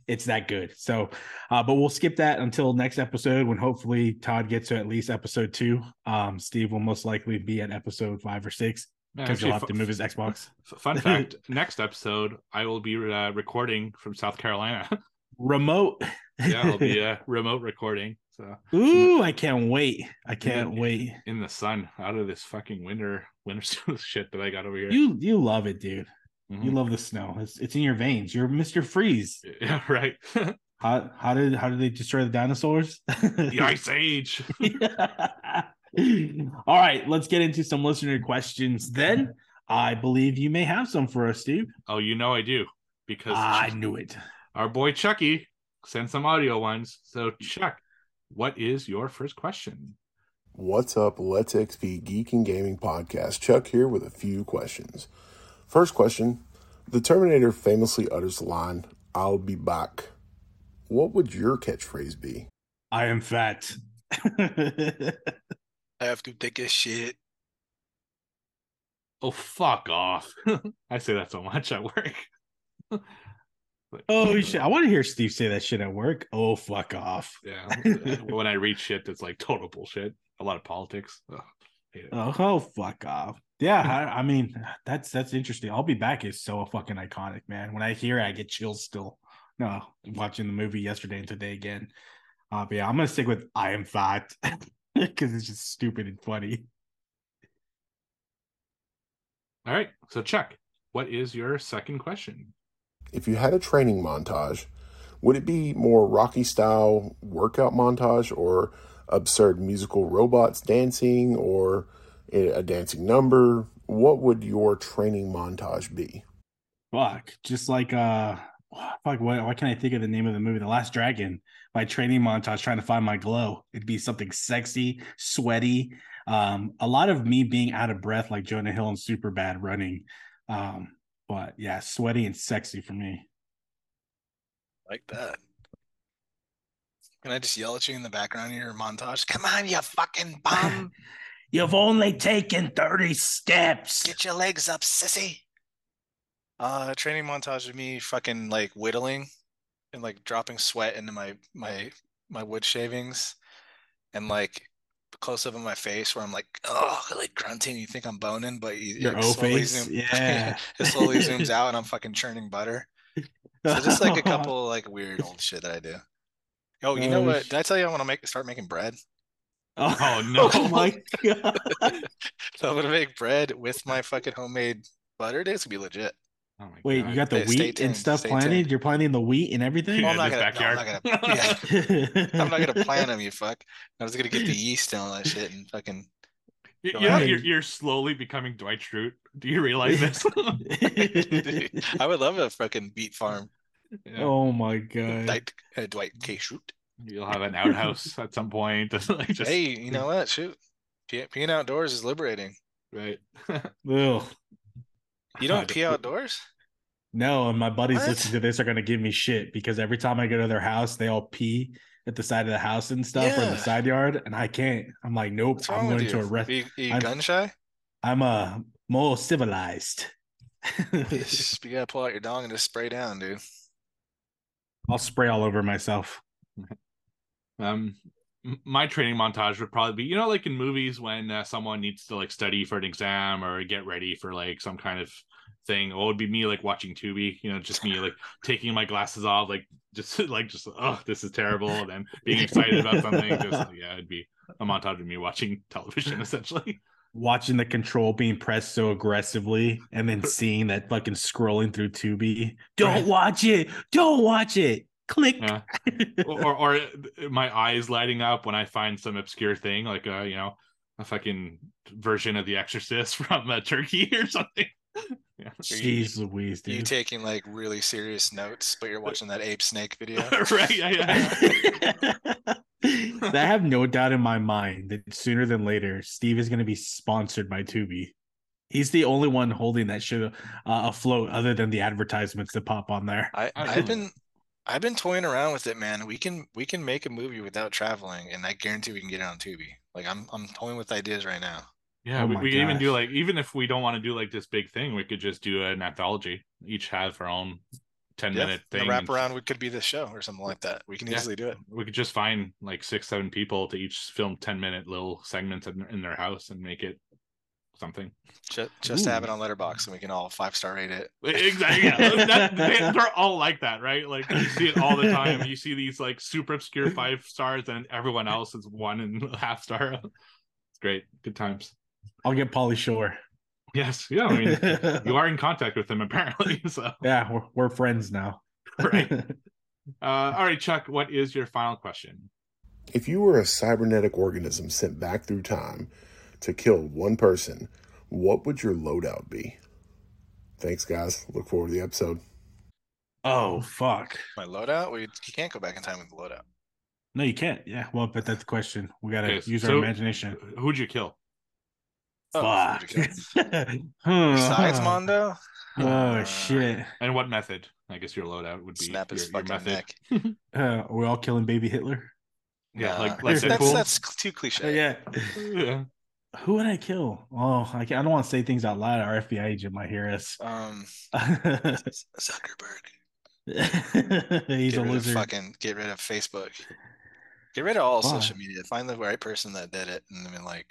[SPEAKER 2] it's that good. So uh, but we'll skip that until next episode when hopefully Todd gets to at least episode two. Um, Steve will most likely be at episode five or six because he'll have to move his Xbox.
[SPEAKER 3] Fun fact: <laughs> next episode, I will be uh, recording from South Carolina. <laughs>
[SPEAKER 2] Remote.
[SPEAKER 3] yeah, it'll be a <laughs> remote recording. So
[SPEAKER 2] Ooh, I can't wait. I can't
[SPEAKER 3] Yeah.
[SPEAKER 2] wait.
[SPEAKER 3] in the sun, out of this fucking winter winter shit that I got over here.
[SPEAKER 2] You you love it, dude.
[SPEAKER 3] Mhm.
[SPEAKER 2] You love the snow. It's it's in your veins. You're Mr. Freeze. <laughs>
[SPEAKER 3] yeah, right. <laughs>
[SPEAKER 2] How how did how did they destroy the dinosaurs?
[SPEAKER 3] the <laughs> Ice Age.
[SPEAKER 2] All right, let's get into some listener questions then. I believe you may have some for us, Steve.
[SPEAKER 3] Oh, you know I do because
[SPEAKER 2] I knew it.
[SPEAKER 3] our boy Chucky sent some audio ones. So Chuck, what is your first question?
[SPEAKER 4] What's up, Let's XP Geek and Gaming Podcast? Chuck here with a few questions. First question The Terminator famously utters the line, I'll be back. What would your catchphrase be?
[SPEAKER 2] I am fat. <laughs>
[SPEAKER 1] I have to take a shit.
[SPEAKER 3] Oh, fuck off. <laughs> I say that so much at work. <laughs> Oh, like,
[SPEAKER 2] oh shit! I want to hear Steve say that shit at work. Oh fuck off.
[SPEAKER 3] Yeah. when I read shit that's like total bullshit, a lot of politics. Ugh, Hate it.
[SPEAKER 2] Oh, oh, fuck off. Yeah, I, I mean that's that's interesting. I'll be back is so fucking iconic, man. When I hear it, I get chills still. No, watching the movie yesterday and today again. Uh, but yeah, I'm gonna stick with I am fat because <laughs> it's just stupid and funny.
[SPEAKER 3] All right. So Chuck, what is your second question?
[SPEAKER 4] If you had a training montage, would it be more Rocky style workout montage or absurd musical robots dancing or a dancing number? What would your training montage be?
[SPEAKER 2] Fuck, just like uh, fuck. What? Why can't I think of the name of the movie? The Last Dragon. My training montage, trying to find my glow. It'd be something sexy, sweaty. Um, a lot of me being out of breath, like Jonah Hill and Superbad running. Um, but yeah, sweaty and sexy for me.
[SPEAKER 1] Like that. Can I just yell at you in the background of your montage? Come on, you fucking bum. <laughs>
[SPEAKER 2] You've only taken 30 steps.
[SPEAKER 1] Get your legs up, sissy. Uh training montage of me fucking like whittling and like dropping sweat into my my my wood shavings and like close up in my face where I'm like, oh, like grunting. You think I'm boning, but you,
[SPEAKER 2] Your
[SPEAKER 1] like, slowly
[SPEAKER 2] face.
[SPEAKER 1] zoom, <laughs>
[SPEAKER 2] Yeah.
[SPEAKER 1] it slowly zooms out, and I'm fucking churning butter. So just like a <laughs> couple like weird old shit that I do. Oh, you know
[SPEAKER 2] Oh,
[SPEAKER 1] what? Did I tell you I want to make start making bread?
[SPEAKER 3] Oh, <laughs> oh no.
[SPEAKER 2] Oh <laughs> my god. <laughs>
[SPEAKER 1] So I'm gonna make bread with my fucking homemade butter. Dude, it's gonna be legit.
[SPEAKER 3] Oh my
[SPEAKER 2] Wait,
[SPEAKER 3] God.
[SPEAKER 2] you got the
[SPEAKER 1] Stay- stay
[SPEAKER 2] wheat and stuff planted?
[SPEAKER 1] tuned.
[SPEAKER 2] You're planting the wheat and everything?
[SPEAKER 1] Well, I'm not gonna. No, I'm not gonna. Yeah, I'm not gonna plant them. You fuck. I was gonna get the yeast and all that shit and fucking.
[SPEAKER 3] you, you know, you're, you're slowly becoming Dwight Schrute. Do you realize this?
[SPEAKER 1] Dude, I would love a fucking beet farm.
[SPEAKER 3] Yeah.
[SPEAKER 2] oh my god.
[SPEAKER 1] Dwight, uh, Dwight K. Schrute.
[SPEAKER 3] You'll have an outhouse at some point. <laughs> like just,
[SPEAKER 1] Hey, you know what? Shoot, Pe- peeing outdoors is liberating.
[SPEAKER 3] right. <laughs>
[SPEAKER 2] Ugh.
[SPEAKER 1] You don't pee outdoors?
[SPEAKER 2] No, and my buddies
[SPEAKER 1] What?
[SPEAKER 2] listening to this are gonna give me shit because every time I go to their house, they all pee at the side of the house and stuff or in the side yard, and I can't. I'm like, nope,
[SPEAKER 1] What's
[SPEAKER 2] I'm going to
[SPEAKER 1] you?
[SPEAKER 2] a rest.
[SPEAKER 1] Are you, are you
[SPEAKER 2] I'm-
[SPEAKER 1] gun shy?
[SPEAKER 2] I'm uh more civilized. <laughs>
[SPEAKER 1] you gotta pull out your dong and just spray down, dude.
[SPEAKER 2] I'll spray all over myself.
[SPEAKER 3] Um, my training montage would probably be, you know, like in movies when uh, someone needs to like study for an exam or get ready for like some kind of thing. Or it would be me like watching Tubi, you know, just me like taking my glasses off, like just <laughs> like just oh, this is terrible, and then being excited about something. Just <laughs> yeah, it'd be a montage of me watching television <laughs> essentially.
[SPEAKER 2] Watching the control being pressed so aggressively and then <laughs> seeing that fucking scrolling through Tubi. Don't
[SPEAKER 3] Right.
[SPEAKER 2] watch it. Don't watch it. Click.
[SPEAKER 3] Yeah. <laughs> or, or or uh, my eyes lighting up when I find some obscure thing, like a you know a fucking version of The Exorcist <laughs> from uh, Turkey or something. Yeah.
[SPEAKER 2] Jeez Louise,
[SPEAKER 1] You
[SPEAKER 2] dude.
[SPEAKER 1] taking like really serious notes, but you're uh, watching that ape snake video.
[SPEAKER 3] right? Yeah, yeah. <laughs>
[SPEAKER 2] I have no doubt in my mind that sooner than later, Steve is going to be sponsored by Tubi. He's the only one holding that shit uh, afloat, other than the advertisements that pop on there.
[SPEAKER 1] I, I've been I've been toying around with it, man. We can we can make a movie without traveling, and I guarantee we can get it on Tubi. Like I'm I'm toying with ideas right now.
[SPEAKER 3] Yeah,
[SPEAKER 2] Oh
[SPEAKER 3] we, we can even do like even if we don't want to do like this big thing, we could just do an anthology. Each have our own ten
[SPEAKER 1] Yeah,
[SPEAKER 3] minute
[SPEAKER 1] the
[SPEAKER 3] thing. and
[SPEAKER 1] wraparound would could be the show or something like that. We can
[SPEAKER 3] Yeah.
[SPEAKER 1] easily do it.
[SPEAKER 3] We could just find like six, seven people to each film ten minute little segments in, in their house and make it something.
[SPEAKER 1] Just just to have it on Letterboxd, and we can all five star rate it.
[SPEAKER 3] Exactly. Yeah. <laughs> That, they, they're all like that, right? Like you see it all the time. You see these like super obscure five stars, and everyone else is one and a half star. <laughs> It's great. Good times.
[SPEAKER 2] I'll get Pauly Shore.
[SPEAKER 3] Yes. Yeah. I mean, <laughs> you are in contact with him apparently. <laughs> So,
[SPEAKER 2] yeah, we're, we're friends now.
[SPEAKER 3] Right. <laughs> uh, all right, Chuck. What is your final question?
[SPEAKER 4] If you were a cybernetic organism sent back through time to kill one person, what would your loadout be? Thanks, guys. Look forward to the episode.
[SPEAKER 2] oh fuck!
[SPEAKER 1] My loadout? We you can't go back in time with the loadout.
[SPEAKER 2] No, you can't. Yeah, well, but that's the question. We gotta
[SPEAKER 3] Okay,
[SPEAKER 2] use
[SPEAKER 3] so-
[SPEAKER 2] our imagination.
[SPEAKER 3] Who'd you kill?
[SPEAKER 1] Oh,
[SPEAKER 2] Fuck. <laughs> Hmm.
[SPEAKER 1] Besides Mondo,
[SPEAKER 2] Oh
[SPEAKER 1] Uh,
[SPEAKER 2] shit!
[SPEAKER 3] And what method? I guess your loadout would be
[SPEAKER 1] snap his
[SPEAKER 3] your, your
[SPEAKER 1] fucking
[SPEAKER 3] method.
[SPEAKER 1] neck. <laughs>
[SPEAKER 2] Uh, are all killing baby Hitler?
[SPEAKER 3] Yeah,
[SPEAKER 1] Nah,
[SPEAKER 3] like like <laughs>
[SPEAKER 1] that's
[SPEAKER 3] Deadpool.
[SPEAKER 1] that's too cliche.
[SPEAKER 2] Yeah.
[SPEAKER 3] yeah.
[SPEAKER 2] Who would I kill? Oh, I, can't, I don't want to say things out loud. Our FBI agent might hear us.
[SPEAKER 1] Um,
[SPEAKER 2] He's
[SPEAKER 1] Zuckerberg.
[SPEAKER 2] a
[SPEAKER 1] get rid of
[SPEAKER 2] lizard.
[SPEAKER 1] fucking get rid of Facebook. Get rid of all
[SPEAKER 2] Why?
[SPEAKER 1] social media. Find the right person that did it, and then like,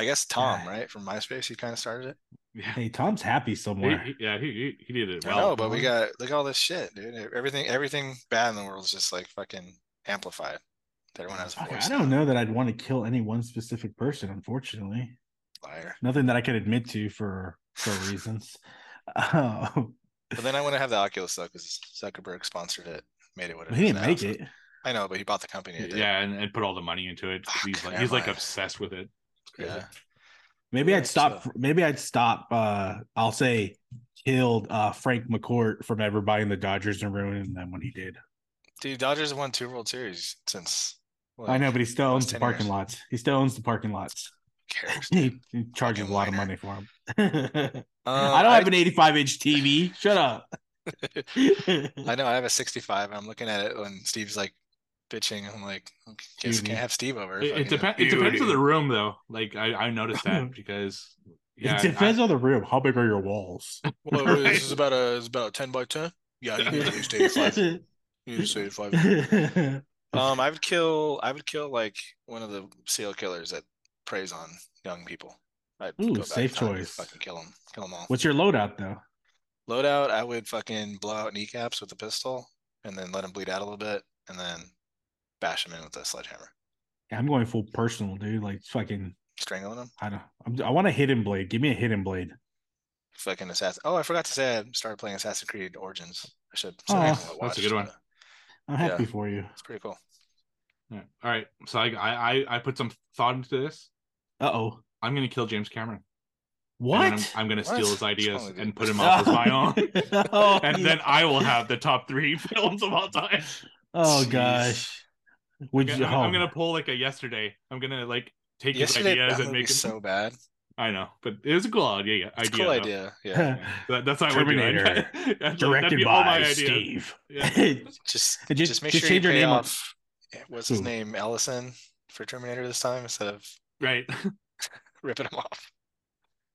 [SPEAKER 1] I guess Tom,
[SPEAKER 2] Yeah.
[SPEAKER 1] right from MySpace, he kind of started it.
[SPEAKER 3] Yeah,
[SPEAKER 2] Hey, Tom's happy somewhere.
[SPEAKER 3] he- yeah, he, he he did it
[SPEAKER 1] I
[SPEAKER 3] well.
[SPEAKER 1] know, but we got look at all this shit, dude. Everything, everything bad in the world is just like fucking amplified. Everyone has a
[SPEAKER 2] Fuck,
[SPEAKER 1] voice.
[SPEAKER 2] I don't
[SPEAKER 1] now.
[SPEAKER 2] know that I'd want to kill any one specific person, unfortunately.
[SPEAKER 1] liar.
[SPEAKER 2] Nothing that I could admit to for for reasons. <laughs>
[SPEAKER 1] But then I want to have the Oculus though, because Zuckerberg sponsored it, made it what it
[SPEAKER 2] he
[SPEAKER 1] is
[SPEAKER 2] didn't
[SPEAKER 1] now,
[SPEAKER 2] make
[SPEAKER 1] so-
[SPEAKER 2] it.
[SPEAKER 1] I know, but he bought the company.
[SPEAKER 3] Yeah, and, and put all the money into it.
[SPEAKER 1] Fuck,
[SPEAKER 3] he's like he's like obsessed with it. It's crazy.
[SPEAKER 1] yeah.
[SPEAKER 2] Maybe
[SPEAKER 1] Yeah,
[SPEAKER 2] I'd stop.
[SPEAKER 1] so-
[SPEAKER 2] Maybe I'd stop. Uh, I'll say killed uh, Frank McCourt from ever buying the Dodgers and ruining them when he did.
[SPEAKER 1] Dude, Dodgers have won two World Series since.
[SPEAKER 2] I know, but he still owns the parking
[SPEAKER 1] years.
[SPEAKER 2] lots. He still owns the parking lots.
[SPEAKER 1] Who cares? <laughs>
[SPEAKER 2] he, he charges a lot of money for them.
[SPEAKER 1] Um, <laughs>
[SPEAKER 2] I don't have an 85 inch TV. Shut up. <laughs>
[SPEAKER 1] I know I have a 65. I'm looking at it when Steve's like bitching. I'm like, guess
[SPEAKER 2] Dude.
[SPEAKER 1] can't have Steve over.
[SPEAKER 3] It, it,
[SPEAKER 1] Fucking-
[SPEAKER 3] depends. It depends on the room, though. Like I, I noticed that <laughs> because yeah,
[SPEAKER 2] it depends on the room. How big are your walls? <laughs>
[SPEAKER 1] Well,
[SPEAKER 3] Right.
[SPEAKER 1] this is about a it's about a 10 by 10. Yeah, you need at least 85. <laughs> You need at least 85. Um, I would kill. I would kill like one of the serial killers that preys on young people. I'd
[SPEAKER 2] Ooh,
[SPEAKER 1] go back
[SPEAKER 2] safe
[SPEAKER 1] in time and
[SPEAKER 2] choice.
[SPEAKER 1] Fucking kill them. Kill them all.
[SPEAKER 2] What's your loadout though?
[SPEAKER 1] Loadout, I would fucking blow out kneecaps with a pistol and then let him bleed out a little bit and then bash him in with a sledgehammer.
[SPEAKER 2] I'm going full personal, dude. Like fucking.
[SPEAKER 1] Strangling him.
[SPEAKER 2] I don't. I'm, I want a hidden blade. Give me a hidden blade.
[SPEAKER 1] Fucking assassin. Oh, I forgot to say I started playing Assassin's Creed Origins. I should.
[SPEAKER 2] Oh,
[SPEAKER 1] I
[SPEAKER 3] that's a good one.
[SPEAKER 1] but
[SPEAKER 2] I'm happy
[SPEAKER 1] Yeah.
[SPEAKER 2] for you.
[SPEAKER 1] It's pretty cool.
[SPEAKER 3] Yeah. All right, so I, I I- I put some thought into this.
[SPEAKER 2] Uh oh.
[SPEAKER 3] I'm gonna kill James Cameron. And
[SPEAKER 2] What?
[SPEAKER 3] I'm, I'm gonna steal his ideas
[SPEAKER 1] What's wrong
[SPEAKER 3] and put him up as my own.
[SPEAKER 2] oh,
[SPEAKER 3] and then I will have the top three <laughs> films of all time.
[SPEAKER 2] oh
[SPEAKER 1] Jeez.
[SPEAKER 2] gosh. Would
[SPEAKER 3] I'm,
[SPEAKER 2] you?
[SPEAKER 3] I'm
[SPEAKER 2] oh,
[SPEAKER 3] gonna pull like a yesterday. I'm gonna like take
[SPEAKER 1] Yesterday,
[SPEAKER 3] his ideas
[SPEAKER 1] that
[SPEAKER 3] and make
[SPEAKER 1] movie's
[SPEAKER 3] him.
[SPEAKER 1] so bad.
[SPEAKER 3] I know, but it was a cool idea.
[SPEAKER 1] It's
[SPEAKER 3] idea
[SPEAKER 1] cool
[SPEAKER 3] though.
[SPEAKER 1] idea. Yeah. <laughs>
[SPEAKER 3] That, that's what I would do.
[SPEAKER 2] Terminator, <laughs>
[SPEAKER 3] That'd- that'd
[SPEAKER 2] directed
[SPEAKER 3] be all
[SPEAKER 2] by
[SPEAKER 3] ideas.
[SPEAKER 2] Steve.
[SPEAKER 3] Yeah. <laughs>
[SPEAKER 1] Just,
[SPEAKER 2] just-
[SPEAKER 1] just make
[SPEAKER 2] just
[SPEAKER 1] sure
[SPEAKER 2] change
[SPEAKER 1] you
[SPEAKER 2] your
[SPEAKER 1] pay
[SPEAKER 2] name up.
[SPEAKER 1] off. Eh, what's his
[SPEAKER 2] Who?
[SPEAKER 1] name? Ellison for Terminator this time instead of
[SPEAKER 3] Right.
[SPEAKER 1] ripping him off.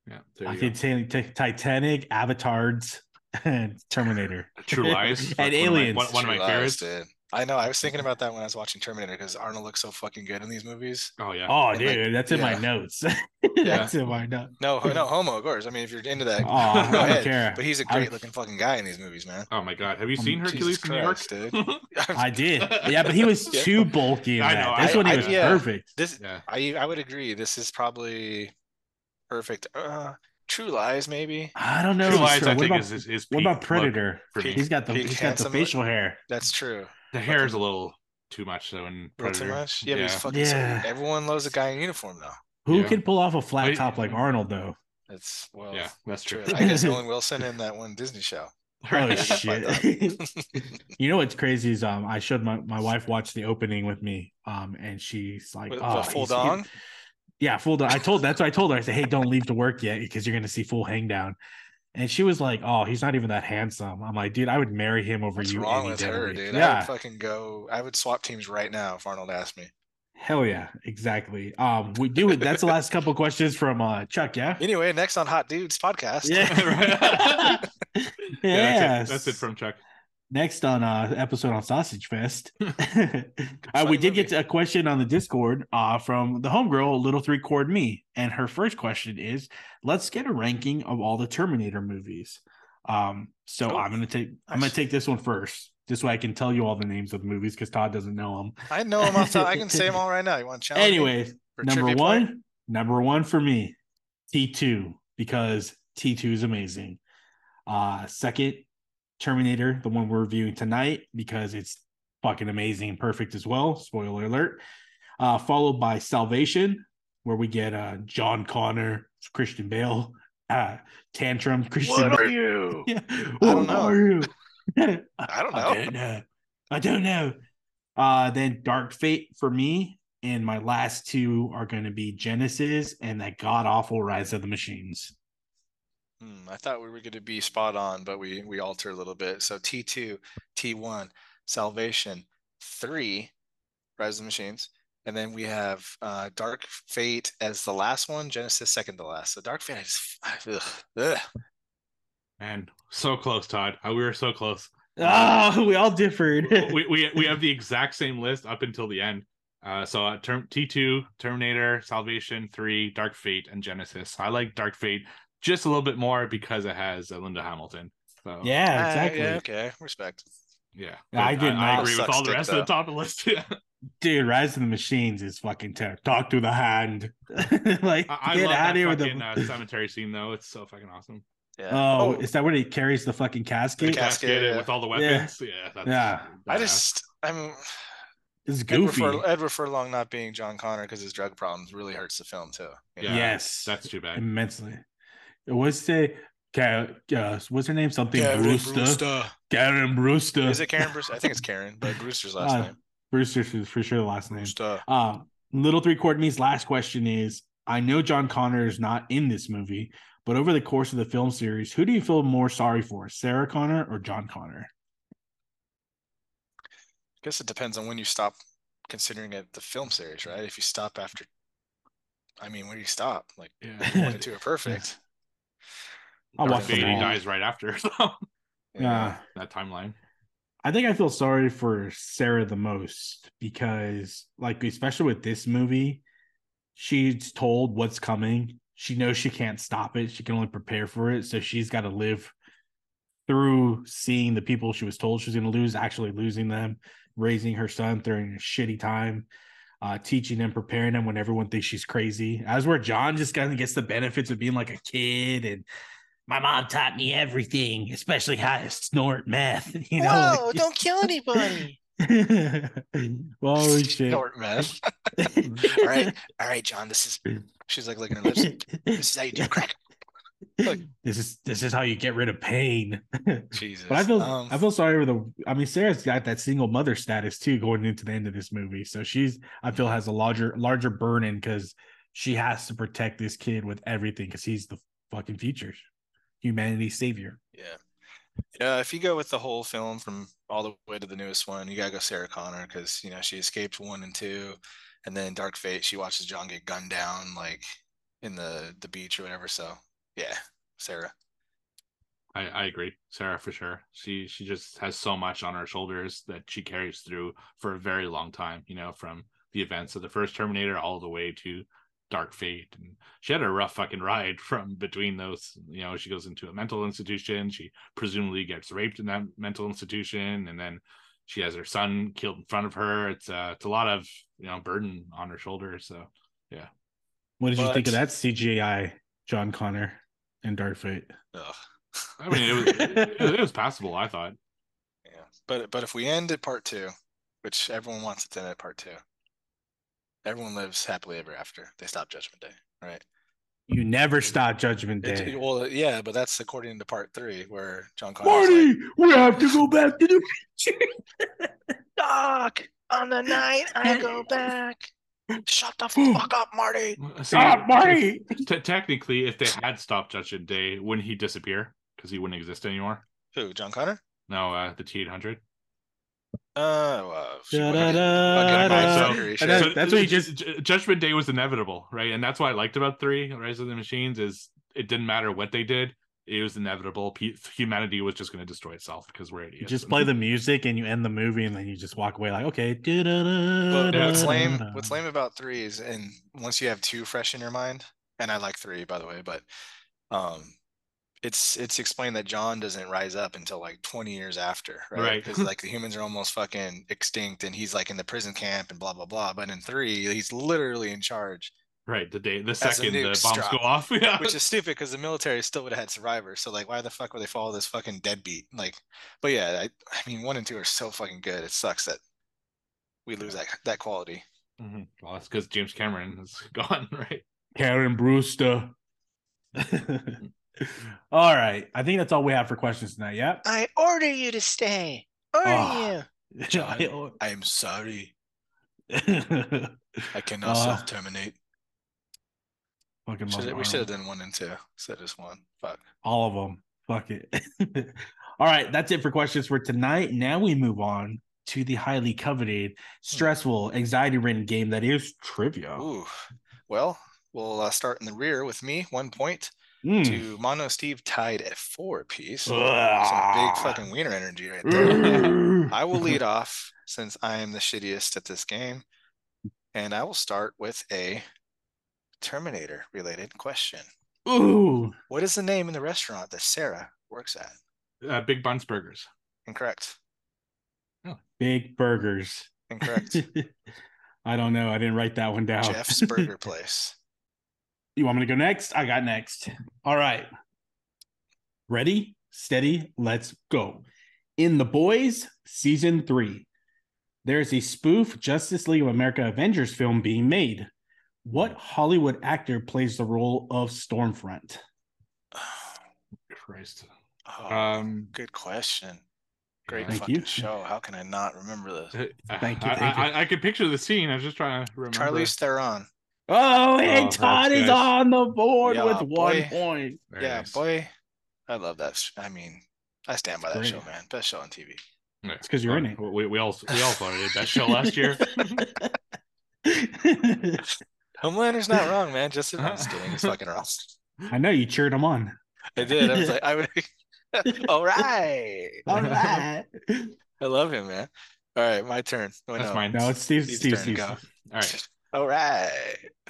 [SPEAKER 3] Yeah.
[SPEAKER 2] I
[SPEAKER 3] you go.
[SPEAKER 2] could say Titanic, Avatars, and Terminator.
[SPEAKER 3] True Lies.
[SPEAKER 2] and
[SPEAKER 3] That's one of my-
[SPEAKER 2] Aliens.
[SPEAKER 3] One, one of my
[SPEAKER 1] True Lies,
[SPEAKER 3] favorites.
[SPEAKER 1] dude. I know. I was thinking about that when I was watching Terminator because Arnold looks so fucking good in these movies.
[SPEAKER 3] Oh yeah.
[SPEAKER 2] Oh,
[SPEAKER 1] And, like,
[SPEAKER 2] dude, that's in my notes. <laughs> that's in my notes.
[SPEAKER 1] No, no homo, of course. I mean, if you're into that,
[SPEAKER 2] Oh, I don't
[SPEAKER 1] ahead.
[SPEAKER 2] care.
[SPEAKER 1] But he's a great looking fucking guy in these movies, man.
[SPEAKER 3] Oh my god. Have you
[SPEAKER 2] Um,
[SPEAKER 3] seen Hercules
[SPEAKER 1] Jesus
[SPEAKER 3] in New York?
[SPEAKER 1] Dude. <laughs>
[SPEAKER 2] I did. Yeah, but he was <laughs>
[SPEAKER 1] Yeah.
[SPEAKER 2] too bulky in
[SPEAKER 3] I
[SPEAKER 2] that.
[SPEAKER 3] know,
[SPEAKER 2] This
[SPEAKER 1] I-
[SPEAKER 2] one he
[SPEAKER 1] I-
[SPEAKER 2] was
[SPEAKER 1] yeah.
[SPEAKER 2] perfect.
[SPEAKER 1] This,
[SPEAKER 3] yeah.
[SPEAKER 1] I, I would agree. This is probably perfect. Uh, True Lies, maybe.
[SPEAKER 2] I don't know.
[SPEAKER 3] True Lies,
[SPEAKER 2] sir.
[SPEAKER 3] I
[SPEAKER 2] What
[SPEAKER 3] think
[SPEAKER 2] about,
[SPEAKER 3] is is, is
[SPEAKER 2] what about
[SPEAKER 3] look
[SPEAKER 2] Predator?
[SPEAKER 3] for me.
[SPEAKER 2] He's got the
[SPEAKER 1] Peak
[SPEAKER 2] he's got the
[SPEAKER 1] handsome look?
[SPEAKER 2] facial hair.
[SPEAKER 1] That's true.
[SPEAKER 3] The hair is a little too much though in
[SPEAKER 1] A little
[SPEAKER 3] Predator.
[SPEAKER 1] too much. Yeah, but he's
[SPEAKER 3] Yeah.
[SPEAKER 1] so- everyone loves a guy in uniform though.
[SPEAKER 2] Who
[SPEAKER 3] Yeah.
[SPEAKER 2] can pull off a flat
[SPEAKER 3] Wait.
[SPEAKER 2] top like Arnold though?
[SPEAKER 1] It's well,
[SPEAKER 3] Yeah, that's true.
[SPEAKER 1] I guess Owen Wilson in that one Disney show. <laughs>
[SPEAKER 2] Oh shit! <laughs> <laughs> you know what's crazy is um I showed my my wife watched the opening with me um and she's like
[SPEAKER 1] With-
[SPEAKER 2] oh
[SPEAKER 1] with full
[SPEAKER 2] he's-
[SPEAKER 1] dong?
[SPEAKER 2] yeah full dong I told that's what I told her I said hey don't leave to work yet because you're gonna see full hang down and she was like oh he's not even that handsome I'm like dude I would marry him over
[SPEAKER 1] What's
[SPEAKER 2] you
[SPEAKER 1] wrong
[SPEAKER 2] any
[SPEAKER 1] with
[SPEAKER 2] day
[SPEAKER 1] her,
[SPEAKER 2] week."
[SPEAKER 1] dude? I
[SPEAKER 2] yeah
[SPEAKER 1] would fucking go. I would swap teams right now if Arnold asked me.
[SPEAKER 2] hell yeah exactly um we do it that's the last couple questions from uh Chuck yeah
[SPEAKER 1] Anyway, next on Hot Dudes podcast.
[SPEAKER 2] yeah <laughs> <laughs>
[SPEAKER 3] Yeah,
[SPEAKER 2] Yes.
[SPEAKER 3] that's it. That's it from Chuck.
[SPEAKER 2] Next on uh episode on sausage fest <laughs> <laughs> uh, we did
[SPEAKER 1] movie.
[SPEAKER 2] get a question on the discord uh from the homegirl little three chord me and her first question is let's get a ranking of all the terminator movies um so
[SPEAKER 1] Oh,
[SPEAKER 2] i'm gonna take i'm gonna take this one first this way i can tell you all the names of the movies because todd doesn't know them
[SPEAKER 1] I know them. off top. I can <laughs> say them all right now. You want to challenge? me
[SPEAKER 2] anyways number one
[SPEAKER 1] point?
[SPEAKER 2] number one for me t2 because t2 is amazing uh second terminator the one we're reviewing tonight because it's fucking amazing and perfect as well spoiler alert uh followed by salvation where we get uh john connor christian bale uh tantrum <laughs> christian
[SPEAKER 1] What are you? <laughs>
[SPEAKER 2] yeah.
[SPEAKER 1] don't
[SPEAKER 2] What
[SPEAKER 1] know.
[SPEAKER 2] are you? <laughs>
[SPEAKER 1] I don't
[SPEAKER 2] I
[SPEAKER 1] know.
[SPEAKER 2] don't know. I don't know. Uh, then Dark Fate for me, and my last two are going to be Genisys and that god awful Rise of the Machines.
[SPEAKER 1] Hmm, I thought we were going to be spot on, but we we alter a little bit. So T two, T one, Salvation, three, Rise of the Machines, and then we have uh, Dark Fate as the last one. Genisys second to last. So Dark Fate, I just ugh, ugh.
[SPEAKER 3] And so close, Todd. Uh, We were so close.
[SPEAKER 2] Oh, <laughs> we all differed.
[SPEAKER 3] we, we we have the exact same list up until the end. Uh, so uh, term T2, Terminator, Salvation, 3, Dark Fate, and Genisys. I like Dark Fate just a little bit more because it has uh, Linda Hamilton. So
[SPEAKER 2] Yeah,
[SPEAKER 1] Ah,
[SPEAKER 2] exactly.
[SPEAKER 1] yeah, okay, respect.
[SPEAKER 3] yeah.
[SPEAKER 2] I
[SPEAKER 3] But
[SPEAKER 2] did
[SPEAKER 3] I,
[SPEAKER 2] not
[SPEAKER 3] agree with all the
[SPEAKER 1] stick,
[SPEAKER 3] rest of the top of the list. <laughs>
[SPEAKER 2] Dude, Rise of the Machines is fucking terrible. Talk to the hand. <laughs> like,
[SPEAKER 3] I, I
[SPEAKER 2] get
[SPEAKER 3] love
[SPEAKER 2] out
[SPEAKER 3] that
[SPEAKER 2] here with the.
[SPEAKER 3] uh, cemetery scene though. It's so fucking awesome.
[SPEAKER 1] Yeah.
[SPEAKER 2] Oh, is that where he carries the fucking casket?
[SPEAKER 1] The casket,
[SPEAKER 3] Casket
[SPEAKER 1] yeah.
[SPEAKER 3] with all the weapons. Yeah. that's
[SPEAKER 2] Yeah.
[SPEAKER 1] I just, I'm
[SPEAKER 2] It's
[SPEAKER 1] Edward,
[SPEAKER 2] goofy.
[SPEAKER 1] Fur, Edward Furlong not being John Connor because his drug problems really hurts the film too. you know?
[SPEAKER 3] Yeah,
[SPEAKER 2] yes,
[SPEAKER 3] that's too bad.
[SPEAKER 2] immensely. What's the Ka- uh, what's her name? Something
[SPEAKER 1] Karen
[SPEAKER 2] Brewster.
[SPEAKER 1] Brewster.
[SPEAKER 2] Karen Brewster.
[SPEAKER 1] Is it Karen Brewster? I think it's Karen, but <laughs> Brewster's last
[SPEAKER 2] Uh,
[SPEAKER 1] name.
[SPEAKER 2] Brewster is for sure the last name.
[SPEAKER 1] Brewster.
[SPEAKER 2] Uh, little three quarter me's last question is: I know John Connor is not in this movie, but over the course of the film series, who do you feel more sorry for, Sarah Connor or John Connor?
[SPEAKER 1] I guess it depends on when you stop considering it the film series, right? If you stop after, I mean, where do you stop? Like
[SPEAKER 3] Yeah.
[SPEAKER 1] one and two are perfect.
[SPEAKER 2] I'll
[SPEAKER 3] Darth
[SPEAKER 2] watch them
[SPEAKER 3] Vader
[SPEAKER 2] all.
[SPEAKER 3] dies right after. <laughs> So
[SPEAKER 2] Yeah.
[SPEAKER 3] that timeline.
[SPEAKER 2] I think I feel sorry for Sarah the most because, like, especially with this movie, she's told what's coming. She knows she can't stop it. She can only prepare for it. So she's got to live through seeing the people she was told she was going to lose, actually losing them, raising her son during a shitty time, uh, teaching them, preparing them when everyone thinks she's crazy. As where John just kind of gets the benefits of being like a kid and my mom taught me everything, especially how to snort meth. <laughs> You know,
[SPEAKER 1] Whoa!
[SPEAKER 2] like-
[SPEAKER 1] Don't kill anybody. <laughs>
[SPEAKER 2] oh <laughs> shit!
[SPEAKER 1] Snort meth. all right, all right, John. This is. She's like licking her lips. This is how you do crack. Look.
[SPEAKER 2] this is this is how you get rid of pain.
[SPEAKER 1] Jesus.
[SPEAKER 2] But I feel
[SPEAKER 1] Um,
[SPEAKER 2] I feel sorry for the. I mean, Sarah's got that single mother status too going into the end of this movie, so she's I feel has a larger larger burden because she has to protect this kid with everything because he's the fucking future, humanity's savior.
[SPEAKER 1] Yeah. Yeah, if you go with the whole film from all the way to the newest one, you gotta go Sarah Connor because you know she escaped one and two, and then Dark Fate. She watches John get gunned down like in the the beach or whatever. So yeah, Sarah.
[SPEAKER 3] I, I agree, Sarah for sure. She she just has so much on her shoulders that she carries through for a very long time. You know, from the events of the first Terminator all the way to Dark Fate, and she had a rough fucking ride from between those. You know, she goes into a mental institution. She presumably gets raped in that mental institution, and then she has her son killed in front of her. It's uh, it's a lot of you know burden on her shoulders. So yeah.
[SPEAKER 2] What did you think of that CGI John Connor and Dark Fate?
[SPEAKER 1] Ugh. <laughs>
[SPEAKER 3] I mean, it was it, it was passable. I thought.
[SPEAKER 1] Yeah, but but if we end at part two, which everyone wants it to end at part two, everyone lives happily ever after. They stop Judgment Day, right?
[SPEAKER 2] You never stop Judgment
[SPEAKER 1] It-
[SPEAKER 2] Day.
[SPEAKER 1] well, yeah, but that's according to part three, where John Connor's
[SPEAKER 2] Marty,
[SPEAKER 1] like,
[SPEAKER 2] we have to go back to the <laughs> future.
[SPEAKER 1] Doc, on the night I go back. Shut the fuck up, Marty.
[SPEAKER 3] See,
[SPEAKER 2] God, Marty.
[SPEAKER 3] T- technically, if they had stopped Judgment Day, wouldn't he disappear? Because he wouldn't exist anymore.
[SPEAKER 1] Who? John Connor?
[SPEAKER 3] No, uh, the T eight hundred.
[SPEAKER 1] Uh, well.
[SPEAKER 3] So-
[SPEAKER 1] Valkyrie
[SPEAKER 2] And
[SPEAKER 1] shit.
[SPEAKER 2] that- that's what you just-
[SPEAKER 3] Judgment Day was inevitable, right? And that's what I liked about three Rise of the Machines is it didn't matter what they did; it was inevitable. P- humanity was just going to destroy itself because we're idiots.
[SPEAKER 2] You just play the music and you end the movie and then you just walk away like, okay.
[SPEAKER 1] But
[SPEAKER 3] Yeah.
[SPEAKER 1] what's lame? What's lame about three is, and once you have two fresh in your mind, and I like three by the way, but um, it's it's explained that John doesn't rise up until like 20 years after, right?
[SPEAKER 3] Right.
[SPEAKER 1] Because like <laughs> the humans are almost fucking extinct, and he's like in the prison camp and blah blah blah. But in three, he's literally in charge,
[SPEAKER 3] right the day the
[SPEAKER 1] the
[SPEAKER 3] second the
[SPEAKER 1] nukes
[SPEAKER 3] bombs
[SPEAKER 1] drop,
[SPEAKER 3] go off. <laughs> Yeah,
[SPEAKER 1] which is stupid because the military still would have had survivors. So like, why the fuck would they follow this fucking deadbeat? Like, but yeah, I I mean, one and two are so fucking good. It sucks that we lose that that quality.
[SPEAKER 3] Mm-hmm. well, that's because James Cameron is <laughs> gone, right?
[SPEAKER 2] Karen Brewster. All right. I think that's all we have for questions tonight. Yeah.
[SPEAKER 1] I order you to stay. Order
[SPEAKER 2] Oh.
[SPEAKER 1] you. <laughs>
[SPEAKER 2] John.
[SPEAKER 1] I am sorry. <laughs> I cannot
[SPEAKER 2] Uh,
[SPEAKER 1] self terminate.
[SPEAKER 2] love
[SPEAKER 1] we should have done one and two instead of just one. Fuck.
[SPEAKER 2] All of them. Fuck it. <laughs> All right, that's it for questions for tonight. Now we move on to the highly coveted, stressful, anxiety-ridden game that is trivia.
[SPEAKER 1] Ooh. Well, we'll uh, start in the rear with me. One point
[SPEAKER 2] Mm.
[SPEAKER 1] to Mondo Steve tied at four apiece. Some big fucking wiener energy right there. I will lead <laughs> off since I am the shittiest at this game. And I will start with a Terminator related question.
[SPEAKER 2] Ooh,
[SPEAKER 1] What is the name in the restaurant that Sarah works at?
[SPEAKER 3] Uh, Big Buns Burgers.
[SPEAKER 1] Incorrect.
[SPEAKER 2] big burgers.
[SPEAKER 1] Incorrect. <laughs>
[SPEAKER 2] I don't know. I didn't write that one down.
[SPEAKER 1] Jeff's Burger <laughs> Place.
[SPEAKER 2] You want me to go next? I got next. All right. Ready, steady, let's go. In The Boys, season three, there's a spoof Justice League of America Avengers film being made. What Hollywood actor plays the role of Stormfront? <sighs>
[SPEAKER 3] Christ.
[SPEAKER 1] Oh,
[SPEAKER 3] Um,
[SPEAKER 1] good question. Great
[SPEAKER 2] Thank
[SPEAKER 1] fucking
[SPEAKER 2] you.
[SPEAKER 1] show. How can I not remember this?
[SPEAKER 2] Thank you,
[SPEAKER 3] I,
[SPEAKER 2] thank you.
[SPEAKER 3] I, I, could picture the scene. I was just trying to remember.
[SPEAKER 1] Charlize Theron.
[SPEAKER 2] Oh, and
[SPEAKER 3] Oh,
[SPEAKER 2] Todd is
[SPEAKER 3] nice.
[SPEAKER 2] on the board
[SPEAKER 1] Yeah,
[SPEAKER 2] with one
[SPEAKER 1] boy.
[SPEAKER 2] point.
[SPEAKER 3] Very
[SPEAKER 1] yeah,
[SPEAKER 3] nice.
[SPEAKER 1] boy. I love that. I mean, I stand by that
[SPEAKER 2] Great.
[SPEAKER 1] show, man. Best show on TV.
[SPEAKER 3] Yeah.
[SPEAKER 2] It's 'cause you're in it.
[SPEAKER 3] We, we all we all thought it that show last year. <laughs>
[SPEAKER 1] Homelander's not wrong, man. Just I'm just kidding. Fucking wrong.
[SPEAKER 2] I know you cheered him on.
[SPEAKER 1] I did. I was like, I would. <laughs> All right. <laughs>
[SPEAKER 2] All right.
[SPEAKER 1] I love him, man. All right, my turn. Oh,
[SPEAKER 3] That's
[SPEAKER 1] no.
[SPEAKER 3] mine.
[SPEAKER 2] No, it's Steve.
[SPEAKER 1] Steve's
[SPEAKER 2] Steve.
[SPEAKER 1] turn to go.
[SPEAKER 3] All right.
[SPEAKER 1] All right.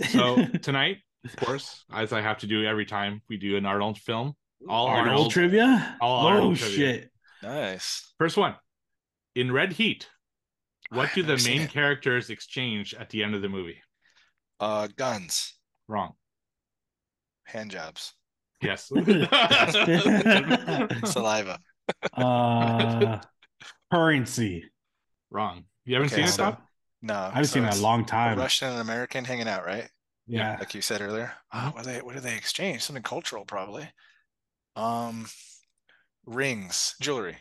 [SPEAKER 3] So <laughs> tonight, of course, as I have to do every time we do an Arnold film, all
[SPEAKER 2] Arnold,
[SPEAKER 3] Arnold.
[SPEAKER 2] trivia.
[SPEAKER 3] All
[SPEAKER 2] oh
[SPEAKER 3] Arnold trivia.
[SPEAKER 2] shit!
[SPEAKER 1] Nice.
[SPEAKER 3] First one. In Red Heat, what do the main characters exchange at the end of the movie?
[SPEAKER 1] Uh, guns,
[SPEAKER 3] Wrong.
[SPEAKER 1] hand jobs,
[SPEAKER 3] Yes. <laughs> <laughs>
[SPEAKER 1] saliva.
[SPEAKER 2] Uh, currency.
[SPEAKER 3] Wrong. You haven't
[SPEAKER 1] Okay,
[SPEAKER 3] seen it,
[SPEAKER 1] so-
[SPEAKER 3] Tom?
[SPEAKER 1] No,
[SPEAKER 2] I haven't
[SPEAKER 1] so
[SPEAKER 2] seen that in a long
[SPEAKER 1] a
[SPEAKER 2] time.
[SPEAKER 1] Russian and American hanging out, right?
[SPEAKER 2] Yeah.
[SPEAKER 1] Like you said earlier. Oh, what do they? What do they exchange? Something cultural, probably. Um, rings, jewelry.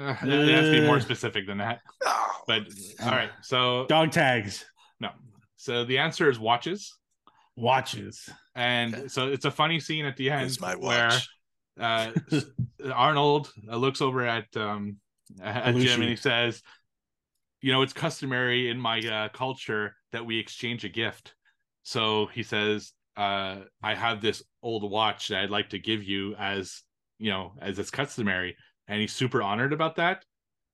[SPEAKER 3] Uh, it has to be more
[SPEAKER 2] Uh.
[SPEAKER 3] specific than that.
[SPEAKER 1] Oh,
[SPEAKER 3] But all right. So
[SPEAKER 2] Dog tags.
[SPEAKER 3] no. So the answer is watches.
[SPEAKER 2] Watches.
[SPEAKER 3] And
[SPEAKER 1] Okay.
[SPEAKER 3] so it's a funny scene at the end
[SPEAKER 1] it's my
[SPEAKER 3] where uh, <laughs> Arnold uh, looks over at um at Jim and he says, "You know, it's customary in my uh, culture that we exchange a gift." So he says, uh, "I have this old watch that I'd like to give you as you know as it's customary," and he's super honored about that.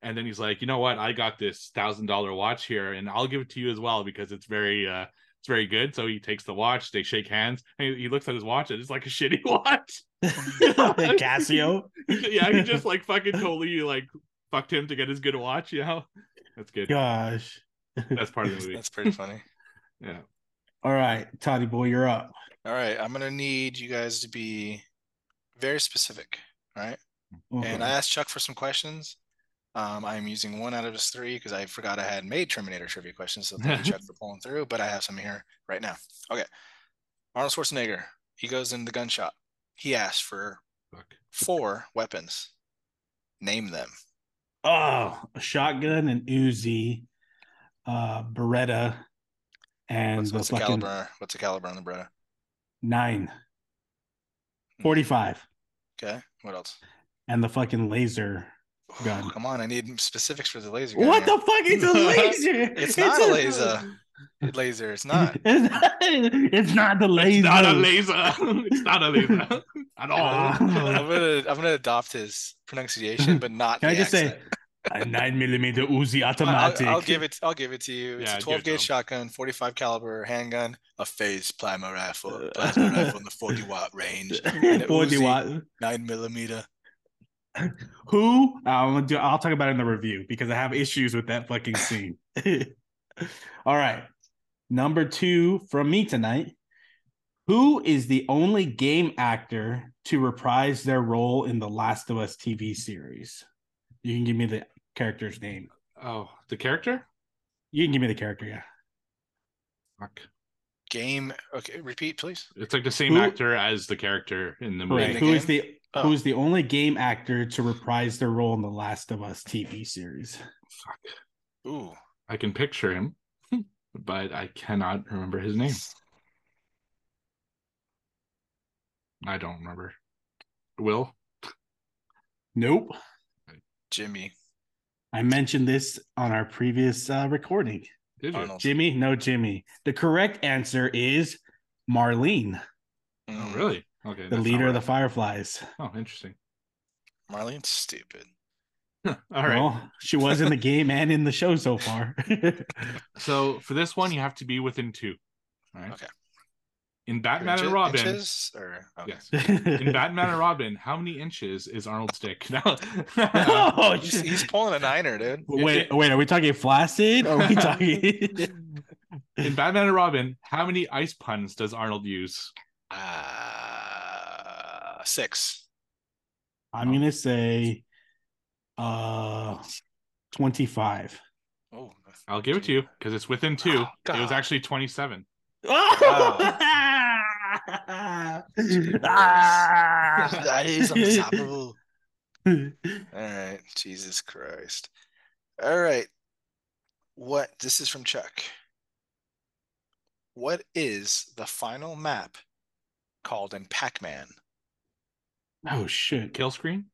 [SPEAKER 3] And then he's like, "You know what? I got this thousand dollar watch here, and I'll give it to you as well because it's very." uh it's very good. So he takes the watch, they shake hands, and he looks at his watch, and it's like a <laughs> shitty watch. <laughs>
[SPEAKER 2] Casio. <laughs>
[SPEAKER 3] yeah, he just like fucking totally like fucked him to get his good watch, you know? That's good.
[SPEAKER 2] Gosh.
[SPEAKER 3] That's part of the <laughs> movie.
[SPEAKER 1] That's pretty funny.
[SPEAKER 3] Yeah.
[SPEAKER 2] All right, Toddy boy, you're up.
[SPEAKER 1] All right, I'm gonna need you guys to be very specific. All right,
[SPEAKER 2] Okay.
[SPEAKER 1] and I asked Chuck for some questions. Um, I'm using one out of his three because I forgot I had made Terminator trivia questions. So thank you, Chuck, <laughs> for pulling through. But I have some here right now. Okay, Arnold Schwarzenegger. He goes in the gun shop. He asks for
[SPEAKER 3] Fuck.
[SPEAKER 1] four weapons. Name them.
[SPEAKER 2] Oh, a shotgun and Uzi, uh, Beretta, and
[SPEAKER 1] What's,
[SPEAKER 2] the
[SPEAKER 1] what's the
[SPEAKER 2] fucking
[SPEAKER 1] caliber? What's the caliber on the Beretta?
[SPEAKER 2] nine.
[SPEAKER 1] Hmm.
[SPEAKER 2] 45
[SPEAKER 1] Okay. What else?
[SPEAKER 2] and the fucking laser gun.
[SPEAKER 1] Come on, I need specifics for the laser gun.
[SPEAKER 2] What
[SPEAKER 1] here.
[SPEAKER 2] the fuck? It's a laser.
[SPEAKER 1] It's not a laser. Laser. It's not.
[SPEAKER 2] It's not, it's not the laser.
[SPEAKER 3] It's not a laser. it's not a laser at all.
[SPEAKER 1] I'm gonna I'm gonna adopt his pronunciation, but not.
[SPEAKER 2] Can I
[SPEAKER 1] the
[SPEAKER 2] just say,
[SPEAKER 1] accent.
[SPEAKER 2] A nine millimeter Uzi <laughs>
[SPEAKER 1] I'll,
[SPEAKER 2] automatic.
[SPEAKER 1] I'll give it. I'll give it to you. It's
[SPEAKER 3] Yeah,
[SPEAKER 1] a 12 gauge shotgun, 45 caliber handgun, a phase plasma rifle, uh, plasma rifle in the 40 <laughs> watt range, <laughs>
[SPEAKER 2] 40
[SPEAKER 1] Uzi.
[SPEAKER 2] watt.
[SPEAKER 1] nine millimeter.
[SPEAKER 2] Who? I'm gonna do. I'll talk about it in the review because I have issues with that fucking scene. All right, number two from me tonight. Who is the only game actor to reprise their role in the Last of Us TV series? You can give me the character's name.
[SPEAKER 3] Oh, the character?
[SPEAKER 2] You can give me the character, yeah.
[SPEAKER 3] Fuck.
[SPEAKER 1] Game. Okay, repeat, please.
[SPEAKER 3] It's like the same
[SPEAKER 2] Who-
[SPEAKER 3] actor as the character in the movie.
[SPEAKER 2] Right.
[SPEAKER 1] the
[SPEAKER 2] Who is
[SPEAKER 1] game?
[SPEAKER 2] the
[SPEAKER 1] Oh.
[SPEAKER 2] who is the only game actor to reprise their role in the Last of Us TV series?
[SPEAKER 3] Fuck.
[SPEAKER 1] Ooh.
[SPEAKER 3] I can picture him, <laughs> but I cannot remember his name. I don't remember. Will?
[SPEAKER 2] Nope.
[SPEAKER 1] Jimmy
[SPEAKER 2] I mentioned this on our previous uh, recording.
[SPEAKER 3] Did you?
[SPEAKER 2] Jimmy, no Jimmy. The correct answer is Marlene,
[SPEAKER 3] Oh,
[SPEAKER 1] Mm,
[SPEAKER 3] really? Okay.
[SPEAKER 2] the leader
[SPEAKER 3] not
[SPEAKER 2] of the. Fireflies.
[SPEAKER 3] Oh, interesting.
[SPEAKER 1] Marlene's stupid. <laughs>
[SPEAKER 3] All right.
[SPEAKER 2] Well, she was in the game and in the show so far. <laughs>
[SPEAKER 3] So for this one, you have to be within two. All right.
[SPEAKER 1] Okay.
[SPEAKER 3] In Batman
[SPEAKER 1] Inches-
[SPEAKER 3] and Robin.
[SPEAKER 1] inches, or okay.
[SPEAKER 3] Yes. In <laughs> Batman and Robin, how many inches is Arnold's dick? <laughs> Now,
[SPEAKER 2] oh, <laughs>
[SPEAKER 1] He's, he's pulling a niner, dude.
[SPEAKER 2] wait, wait, are we talking flaccid? Or are we talking?
[SPEAKER 3] in Batman and Robin, how many ice puns does Arnold use?
[SPEAKER 1] Uh, six.
[SPEAKER 2] I'm gonna say uh 25.
[SPEAKER 1] Oh,
[SPEAKER 3] I'll give it to you because it's within two.
[SPEAKER 1] Oh, <gasps>
[SPEAKER 3] it was
[SPEAKER 1] God.
[SPEAKER 3] actually 27. <laughs>
[SPEAKER 1] that is unstoppable. <laughs> All right, Jesus Christ. All right, what? This is from Chuck. What is the final map called in Pac-Man?
[SPEAKER 2] oh shit.
[SPEAKER 3] Kill screen?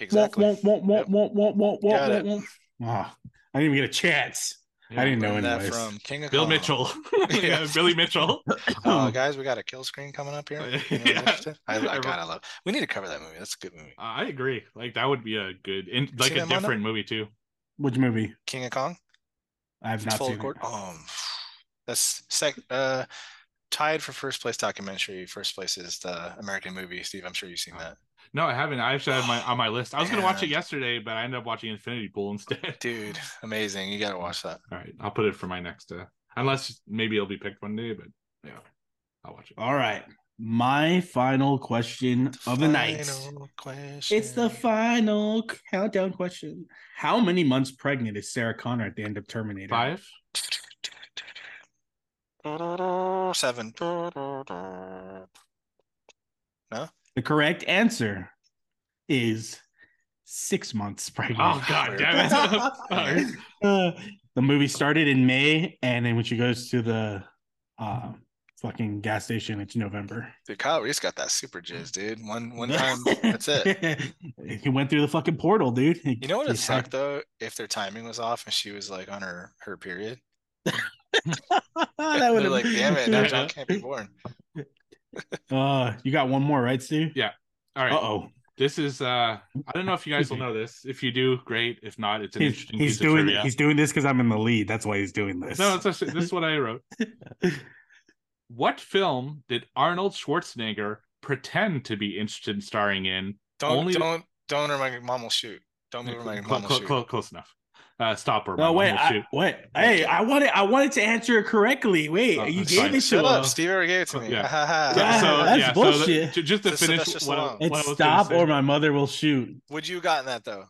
[SPEAKER 1] Exactly.
[SPEAKER 2] Womp, womp, womp,
[SPEAKER 1] Yep.
[SPEAKER 2] womp, womp, womp, womp, womp, womp. Ah, I didn't even get a chance. I didn't know
[SPEAKER 1] Learned that
[SPEAKER 2] anyways.
[SPEAKER 1] from King of
[SPEAKER 3] Bill
[SPEAKER 1] Kong.
[SPEAKER 3] Mitchell. <laughs> <laughs>
[SPEAKER 1] Yeah.
[SPEAKER 3] yeah, Billy Mitchell. <laughs>
[SPEAKER 1] Uh, guys, we got a kill screen coming up here. Anyone
[SPEAKER 3] Yeah.
[SPEAKER 1] I, I
[SPEAKER 3] Everyone-
[SPEAKER 1] gotta love. We need to cover that movie. That's a good movie.
[SPEAKER 3] I agree. Like that would be a good, in, like a
[SPEAKER 1] that, Mondo?
[SPEAKER 3] different movie too.
[SPEAKER 2] Which movie?
[SPEAKER 1] King of Kong.
[SPEAKER 2] I have not
[SPEAKER 1] Full
[SPEAKER 2] seen
[SPEAKER 1] court.
[SPEAKER 2] it.
[SPEAKER 1] Um, that's sec. Uh, tied for first place documentary. First place is the American movie. Steve, I'm sure you've seen that.
[SPEAKER 3] No, I haven't. I actually have my on my list. I was gonna watch it yesterday, but I ended up watching Infinity Pool instead. <laughs>
[SPEAKER 1] Dude, amazing. You gotta watch that.
[SPEAKER 3] All right, I'll put it for my next. Uh, unless maybe it'll be picked one day, but yeah, I'll watch it.
[SPEAKER 2] All right. My final question of the night.
[SPEAKER 1] Question.
[SPEAKER 2] It's the final countdown question. How many months pregnant is Sarah Connor at the end of Terminator?
[SPEAKER 3] Five.
[SPEAKER 1] seven. <laughs>
[SPEAKER 2] The correct answer is six months pregnant.
[SPEAKER 3] Oh god <laughs> damn it! <laughs> <laughs>
[SPEAKER 2] Uh, the movie started in May, and then when she goes to the uh, fucking gas station, it's November.
[SPEAKER 1] Dude, Kyle Reese got that super jizz, dude. One one time, that's it.
[SPEAKER 2] he went through the fucking portal, dude.
[SPEAKER 1] You know what
[SPEAKER 2] He
[SPEAKER 1] it sucked though? If their timing was off and she was like on her her period,
[SPEAKER 2] that
[SPEAKER 1] they're
[SPEAKER 2] would
[SPEAKER 1] like, damn it, now
[SPEAKER 3] Yeah.
[SPEAKER 1] John can't be born.
[SPEAKER 2] Uh, you got one more, right, Steve?
[SPEAKER 3] Yeah. All right.
[SPEAKER 2] Uh oh.
[SPEAKER 3] This is. uh I don't know if you guys will know this. If you do, great. If not, it's an
[SPEAKER 2] He's,
[SPEAKER 3] interesting
[SPEAKER 2] he's
[SPEAKER 3] piece
[SPEAKER 2] doing
[SPEAKER 3] of trivia.
[SPEAKER 2] he's doing this because I'm in the lead. That's why he's doing this.
[SPEAKER 3] No, it's actually, this is what I wrote. <laughs> What film did Arnold Schwarzenegger pretend to be interested in starring in?
[SPEAKER 1] Don't
[SPEAKER 3] Only-
[SPEAKER 1] don't don't or my mom will shoot. Don't move or my
[SPEAKER 3] Cl-
[SPEAKER 1] mom will shoot.
[SPEAKER 3] cl- close enough. Uh, stop or
[SPEAKER 2] No, wait,
[SPEAKER 3] will
[SPEAKER 2] I,
[SPEAKER 3] shoot.
[SPEAKER 2] wait. Hey, I wanted I wanted to answer it correctly. Wait,
[SPEAKER 3] Oh,
[SPEAKER 2] you
[SPEAKER 3] uh,
[SPEAKER 2] gave
[SPEAKER 3] fine.
[SPEAKER 2] it to
[SPEAKER 1] Shut up, uh, Steve already gave it to me.
[SPEAKER 3] Yeah. <laughs>
[SPEAKER 2] Yeah,
[SPEAKER 3] so
[SPEAKER 2] that's
[SPEAKER 3] yeah, so
[SPEAKER 2] bullshit.
[SPEAKER 3] the- ju- just to
[SPEAKER 1] Just
[SPEAKER 3] finish
[SPEAKER 1] Sylvester
[SPEAKER 3] what, I-
[SPEAKER 2] It's
[SPEAKER 3] what I was gonna
[SPEAKER 2] stop or my mother will shoot.
[SPEAKER 1] Would you have gotten that though?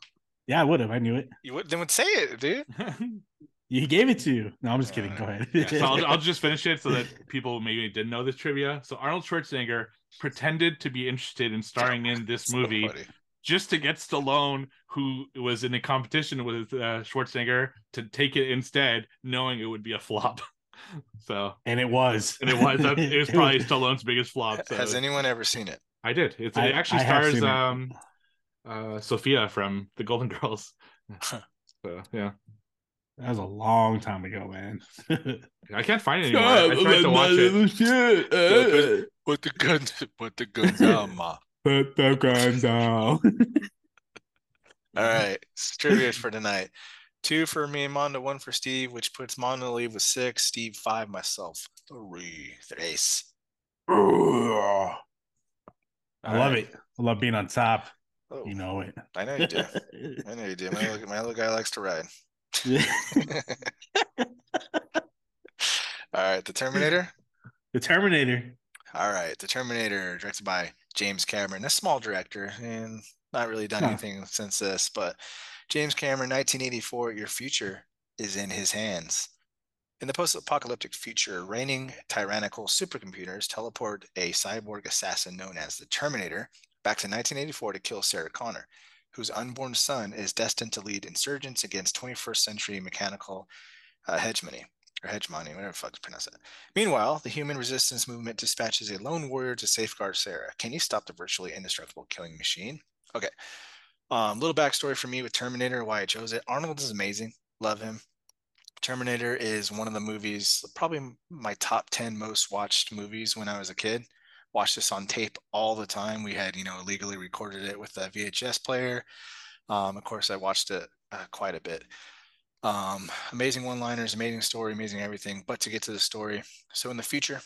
[SPEAKER 2] Yeah, I would have. I knew it.
[SPEAKER 1] You would then would say it, dude. <laughs>
[SPEAKER 2] He gave it to you. No, I'm just kidding. Go ahead.
[SPEAKER 3] Yeah, so I'll, I'll just finish it so that <laughs> people maybe didn't know this trivia. So Arnold Schwarzenegger pretended to be interested in starring in this
[SPEAKER 1] So
[SPEAKER 3] movie
[SPEAKER 1] funny.
[SPEAKER 3] Just to get Stallone, who was in a competition with uh, Schwarzenegger, to take it instead, knowing it would be a flop. <laughs> so
[SPEAKER 2] and it was.
[SPEAKER 3] and it was it was <laughs> probably Stallone's biggest flop. So
[SPEAKER 1] Has anyone ever seen it?
[SPEAKER 3] I did. It's,
[SPEAKER 2] I-
[SPEAKER 3] it actually
[SPEAKER 2] I
[SPEAKER 3] stars
[SPEAKER 2] seen it.
[SPEAKER 3] um uh Sophia from the Golden Girls. so yeah.
[SPEAKER 2] That was a long time ago, man. <laughs>
[SPEAKER 3] I can't find it anymore. I tried to watch it.
[SPEAKER 1] Put the guns, put the guns down, ma.
[SPEAKER 2] Put the gun down. <laughs>
[SPEAKER 1] All right, trivia for tonight. Two for me and Mondo, one for Steve, which puts Mondo in the lead with six, Steve five, myself three. Tres.
[SPEAKER 2] I
[SPEAKER 1] All
[SPEAKER 2] love
[SPEAKER 1] right.
[SPEAKER 2] it. I love being on top.
[SPEAKER 1] Oh,
[SPEAKER 2] You know it.
[SPEAKER 1] I know you do. I know you do. My little, my little guy likes to ride. <laughs> <laughs> All right, the Terminator.
[SPEAKER 2] the Terminator.
[SPEAKER 1] All right, The Terminator, directed by James Cameron, a small director, and not really done
[SPEAKER 2] Huh.
[SPEAKER 1] anything since this. But James Cameron, 1984, your future is in his hands. In the post-apocalyptic future, reigning tyrannical supercomputers teleport a cyborg assassin known as the Terminator back to 1984 to kill Sarah Connor, whose unborn son is destined to lead insurgents against 21st century mechanical uh, hegemony or hegemony, whatever the fuck to pronounce that. Meanwhile, the human resistance movement dispatches a lone warrior to safeguard Sarah. Can you stop the virtually indestructible killing machine? Okay. Um, little backstory for me with Terminator, why I chose it. Arnold is amazing. Love him. Terminator is one of the movies, probably my top 10 most watched movies when I was a kid. Watched this on tape all the time. We had, you know, illegally recorded it with a VHS player. Um, of course, I watched it uh, quite a bit. Um, amazing one-liners, amazing story, amazing everything. But to get to the story, so in the future,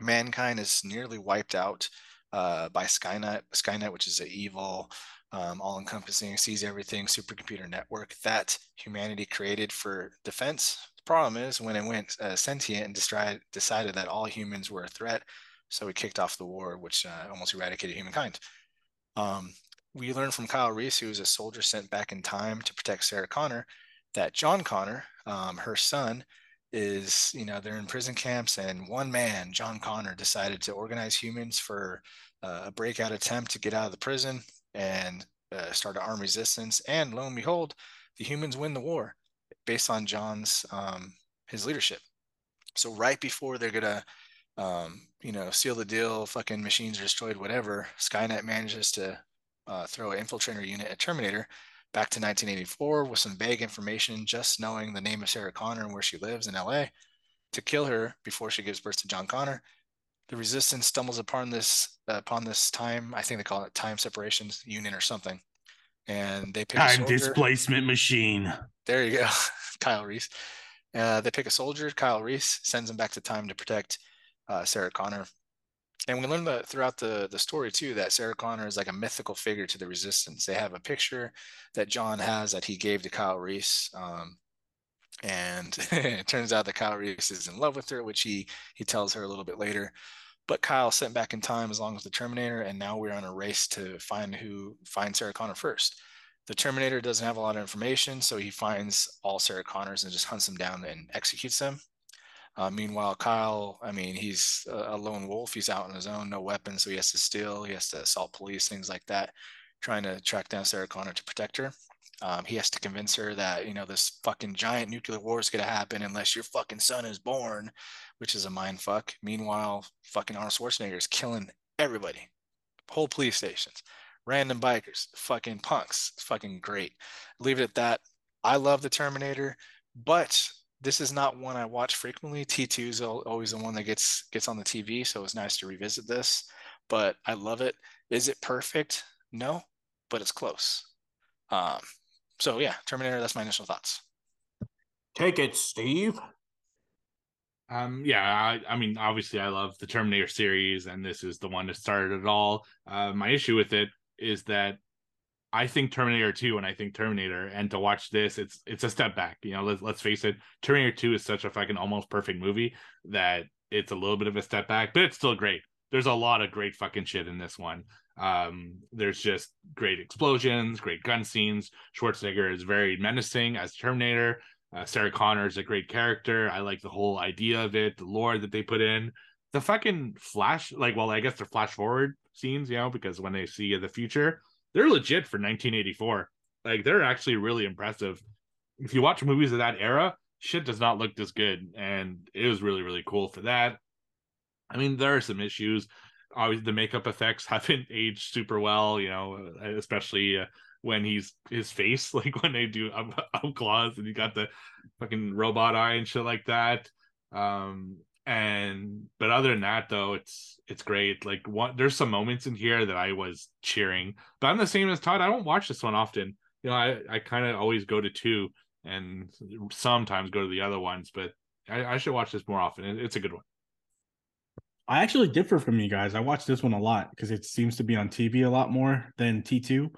[SPEAKER 1] mankind is nearly wiped out uh, by Skynet. Skynet, which is an evil, um, all-encompassing, sees everything supercomputer network that humanity created for defense. The problem is when it went uh, sentient and decided decided that all humans were a threat, so we kicked off the war, which uh, almost eradicated humankind. Um, we learned from Kyle Reese, who was a soldier sent back in time to protect Sarah Connor, that John Connor, um, her son, is you know they're in prison camps, and one man, John Connor, decided to organize humans for uh, a breakout attempt to get out of the prison and uh, start an armed resistance. And lo and behold, the humans win the war based on John's um, his leadership. So right before they're gonna um, you know, seal the deal, fucking machines are destroyed, whatever. Skynet manages to uh, throw an infiltrator unit at Terminator back to 1984 with some vague information, just knowing the name of Sarah Connor and where she lives in LA to kill her before she gives birth to John Connor. The resistance stumbles upon this uh, upon this time. I think they call it time separations union or something. And they pick
[SPEAKER 2] time displacement machine.
[SPEAKER 1] There you go, <laughs> Kyle Reese. Uh, they pick a soldier. Kyle Reese sends him back to time to protect uh, Sarah Connor. And we learn that throughout the, the story too, that Sarah Connor is like a mythical figure to the resistance. They have a picture that John has that he gave to Kyle Reese. Um, and <laughs> it turns out that Kyle Reese is in love with her, which he he tells her a little bit later. But Kyle sent back in time as long as the Terminator, and now we're on a race to find who find Sarah Connor first. The Terminator doesn't have a lot of information, so he finds all Sarah Connors and just hunts them down and executes them. Uh, meanwhile, Kyle, I mean, he's a, lone wolf. He's out on his own, no weapons, so he has to steal. He has to assault police, things like that, trying to track down Sarah Connor to protect her. Um, he has to convince her that you know this fucking giant nuclear war is gonna happen unless your fucking son is born, which is a mind fuck. Meanwhile, fucking Arnold Schwarzenegger is killing everybody, whole police stations, random bikers, fucking punks. It's fucking great. Leave it at that. I love the Terminator, but this is not one I watch frequently. T2 is always the one that gets gets on the TV, so it's nice to revisit this. But I love it. Is it perfect? No, but it's close. Um, so yeah, Terminator. That's my initial thoughts.
[SPEAKER 2] Take it, Steve.
[SPEAKER 3] Um, yeah, I, I, mean, obviously, I love the Terminator series, and this is the one that started it all. Uh, my issue with it is that I think Terminator 2 and I think Terminator and to watch this it's it's a step back. You know, let's let's face it, Terminator 2 is such a fucking almost perfect movie that it's a little bit of a step back, but it's still great. There's a lot of great fucking shit in this one. Um, there's just great explosions, great gun scenes. Schwarzenegger is very menacing as Terminator. Uh, Sarah Connor is a great character. I like the whole idea of it, the lore that they put in. The fucking flash, like, well, I guess they're flash forward scenes, you know, because when they see the future, they're legit for 1984. Like they're actually really impressive. If you watch movies of that era, shit does not look this good, and it was really really cool for that. I mean, there are some issues. Obviously, the makeup effects <laughs> haven't aged super well. You know, especially. Uh, when he's his face, <laughs> like when they do up, up claws and you got the fucking robot eye and shit like that. Um, and but other than that though it's it's great. Like what there's some moments in here that i was cheering but i'm the same as todd. I don't watch this one often. You know i i kind of always go to two and sometimes go to the other ones but i, I should watch this more often. It, it's a good one.
[SPEAKER 2] I actually differ from you guys. I watch this one a lot because it seems to be on tv a lot more than t2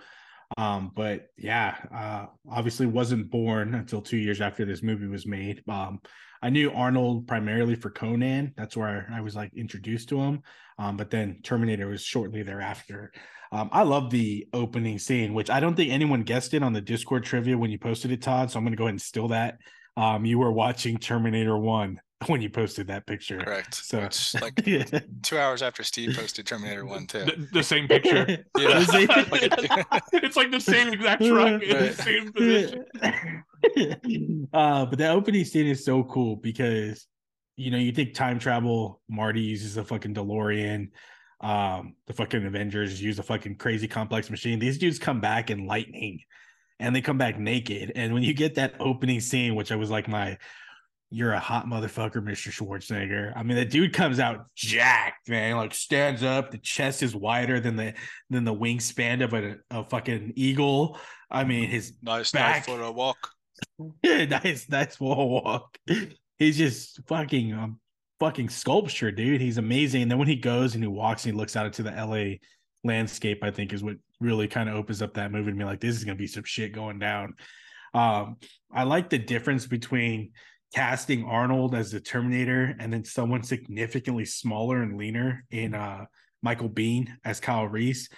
[SPEAKER 2] um, but yeah, uh, obviously wasn't born until two years after this movie was made. Um, I knew Arnold primarily for Conan. That's where I was like introduced to him. Um, but then Terminator was shortly thereafter. Um, I love the opening scene, which I don't think anyone guessed it on the Discord trivia when you posted it, Todd. So I'm going to go ahead and steal that. Um, you were watching Terminator 1 <laughs> when you posted that picture.
[SPEAKER 1] Correct. So it's like <laughs> two hours after Steve posted Terminator One too.
[SPEAKER 3] The, the same picture. <laughs> yeah. it's like the same exact truck in the same position.
[SPEAKER 2] Uh, but the opening scene is so cool because you know you think time travel. Marty uses a fucking DeLorean. Um, the fucking Avengers use a fucking crazy complex machine. These dudes come back in lightning and they come back naked. And when you get that opening scene, which I was like my you're a hot motherfucker, Mr. Schwarzenegger. I mean, the dude comes out jacked, man. Like stands up, the chest is wider than the than the wingspan of a, a fucking eagle. I mean, his
[SPEAKER 1] Nice,
[SPEAKER 2] Back.
[SPEAKER 1] nice for a walk. <laughs>
[SPEAKER 2] nice, nice for a walk. He's just fucking um, fucking sculpture, dude. He's amazing. And then when he goes and he walks and he looks out into the LA landscape, I think is what really kind of opens up that movie to me like this is gonna be some shit going down. Um, I like the difference between casting Arnold as the Terminator and then someone significantly smaller and leaner in uh Michael Biehn as Kyle Reese.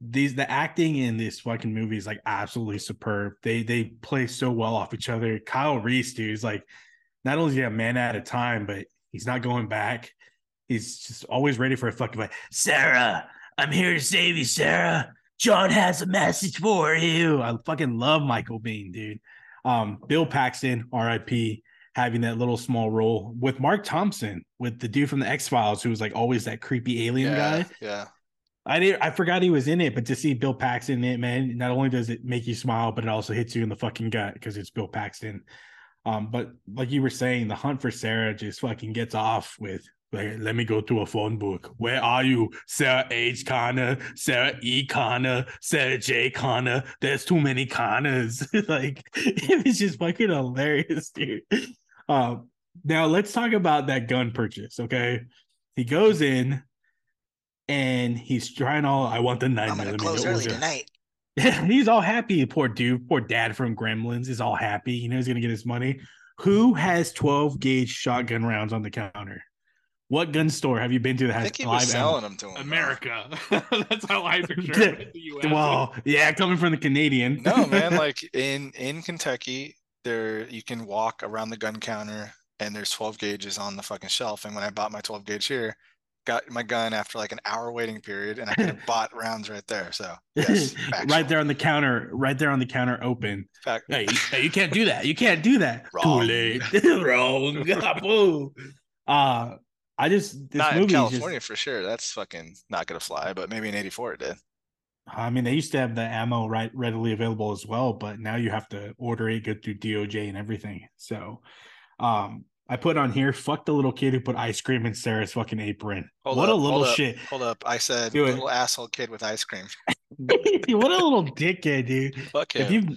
[SPEAKER 2] These the acting in this fucking movie is like absolutely superb. They they play so well off each other. Kyle Reese, dude, is like not only is he a man at a time, but he's not going back. He's just always ready for a fucking like, Sarah, I'm here to save you, Sarah. John has a message for you. I fucking love Michael Biehn, dude. Um, Bill Paxton, RIP, having that little small role with Mark Thompson, with the dude from the X Files, who was like always that creepy alien
[SPEAKER 1] yeah,
[SPEAKER 2] guy.
[SPEAKER 1] yeah.
[SPEAKER 2] I did I forgot he was in it, but to see Bill Paxton in it, man, not only does it make you smile, but it also hits you in the fucking gut because it's Bill Paxton. Um, but like you were saying, the hunt for Sarah just fucking gets off with like, let me go to a phone book. Where are you? Sarah H. Connor, Sarah E. Connor, Sarah J. Connor. There's too many Connors. <laughs> like <laughs> it was just fucking hilarious, dude. Um, now let's talk about that gun purchase. Okay. He goes in and he's trying all I want the nine
[SPEAKER 1] I'm gonna close early
[SPEAKER 2] Uzi."
[SPEAKER 1] tonight. <laughs>
[SPEAKER 2] he's all happy. Poor dude, poor dad from Gremlins is all happy. You know he's gonna get his money. Who has 12 gauge shotgun rounds on the counter? What gun store have you been to that
[SPEAKER 1] I
[SPEAKER 2] has
[SPEAKER 1] think he was
[SPEAKER 2] live
[SPEAKER 1] selling them to him.
[SPEAKER 3] America. <laughs> That's how I <laughs> picture it. the? US.
[SPEAKER 2] Well, yeah, coming from the Canadian.
[SPEAKER 1] no man like in in kentucky there you can walk around the gun counter and there's 12 gauges on the fucking shelf and when i bought my 12 gauge here got my gun after like an hour waiting period and i could have <laughs> bought rounds right there so <laughs> yes
[SPEAKER 2] right there on the counter, right there on the counter, open.
[SPEAKER 1] Fact-
[SPEAKER 2] Hey, you, hey, you can't do that. You can't do that.
[SPEAKER 1] Wrong.
[SPEAKER 2] Too late. <laughs> Wrong. Uh, I just this
[SPEAKER 1] not in
[SPEAKER 2] movie just-
[SPEAKER 1] california for sure that's fucking not gonna fly but maybe in 84 it did
[SPEAKER 2] I mean, they used to have the ammo right readily available as well, but now you have to order it, go through DOJ and everything. So, um, I put on here, fuck the little kid who put ice cream in Sarah's fucking apron.
[SPEAKER 1] Hold
[SPEAKER 2] what
[SPEAKER 1] up,
[SPEAKER 2] a little
[SPEAKER 1] hold up,
[SPEAKER 2] shit.
[SPEAKER 1] hold up i said
[SPEAKER 2] Do it.
[SPEAKER 1] little asshole kid with ice cream <laughs> <laughs>
[SPEAKER 2] what a little dickhead, dude.
[SPEAKER 1] fuck
[SPEAKER 2] If you've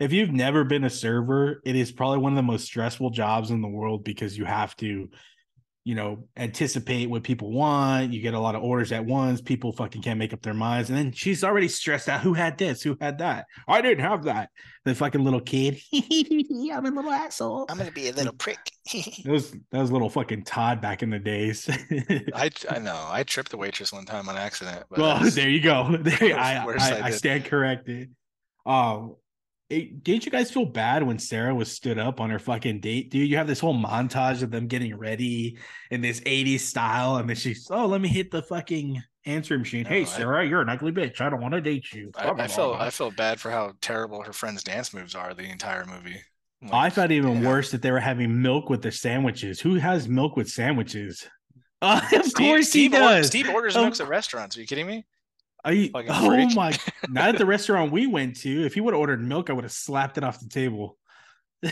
[SPEAKER 2] if you've never been a server, it is probably one of the most stressful jobs in the world because you have to, you know, anticipate what people want. You get a lot of orders at once. People fucking can't make up their minds. And then she's already stressed out. Who had this? Who had that? I didn't have that. The fucking little kid. <laughs> I'm a little asshole.
[SPEAKER 1] i'm gonna be a little prick
[SPEAKER 2] That was that was little fucking Todd back in the days. <laughs>
[SPEAKER 1] I, I know i tripped the waitress one time on accident but
[SPEAKER 2] well,
[SPEAKER 1] that's-
[SPEAKER 2] there you go. <laughs> There, I, I,
[SPEAKER 1] I
[SPEAKER 2] I stand corrected. Um, it, didn't you guys feel bad when Sarah was stood up on her fucking date, dude? You have this whole montage of them getting ready in this 80s style, and then she's, oh, let me hit the fucking answering machine.
[SPEAKER 1] No,
[SPEAKER 2] hey,
[SPEAKER 1] I-
[SPEAKER 2] Sarah, you're an ugly bitch. I don't want to date you.
[SPEAKER 1] I, I felt I felt bad for how terrible her friends' dance moves are the entire movie. Like,
[SPEAKER 2] I thought even
[SPEAKER 1] yeah.
[SPEAKER 2] worse that they were having milk with their sandwiches. Who has milk with sandwiches? Uh, <laughs> of
[SPEAKER 1] Steve,
[SPEAKER 2] course
[SPEAKER 1] Steve,
[SPEAKER 2] he
[SPEAKER 1] or-
[SPEAKER 2] does.
[SPEAKER 1] Steve orders
[SPEAKER 2] Of
[SPEAKER 1] milks at restaurants. Are you kidding me?
[SPEAKER 2] Are you,
[SPEAKER 1] Fucking <laughs>
[SPEAKER 2] oh
[SPEAKER 1] freak.
[SPEAKER 2] my! Not at the restaurant we went to. If he would have ordered milk, I would have slapped it off the table. <laughs>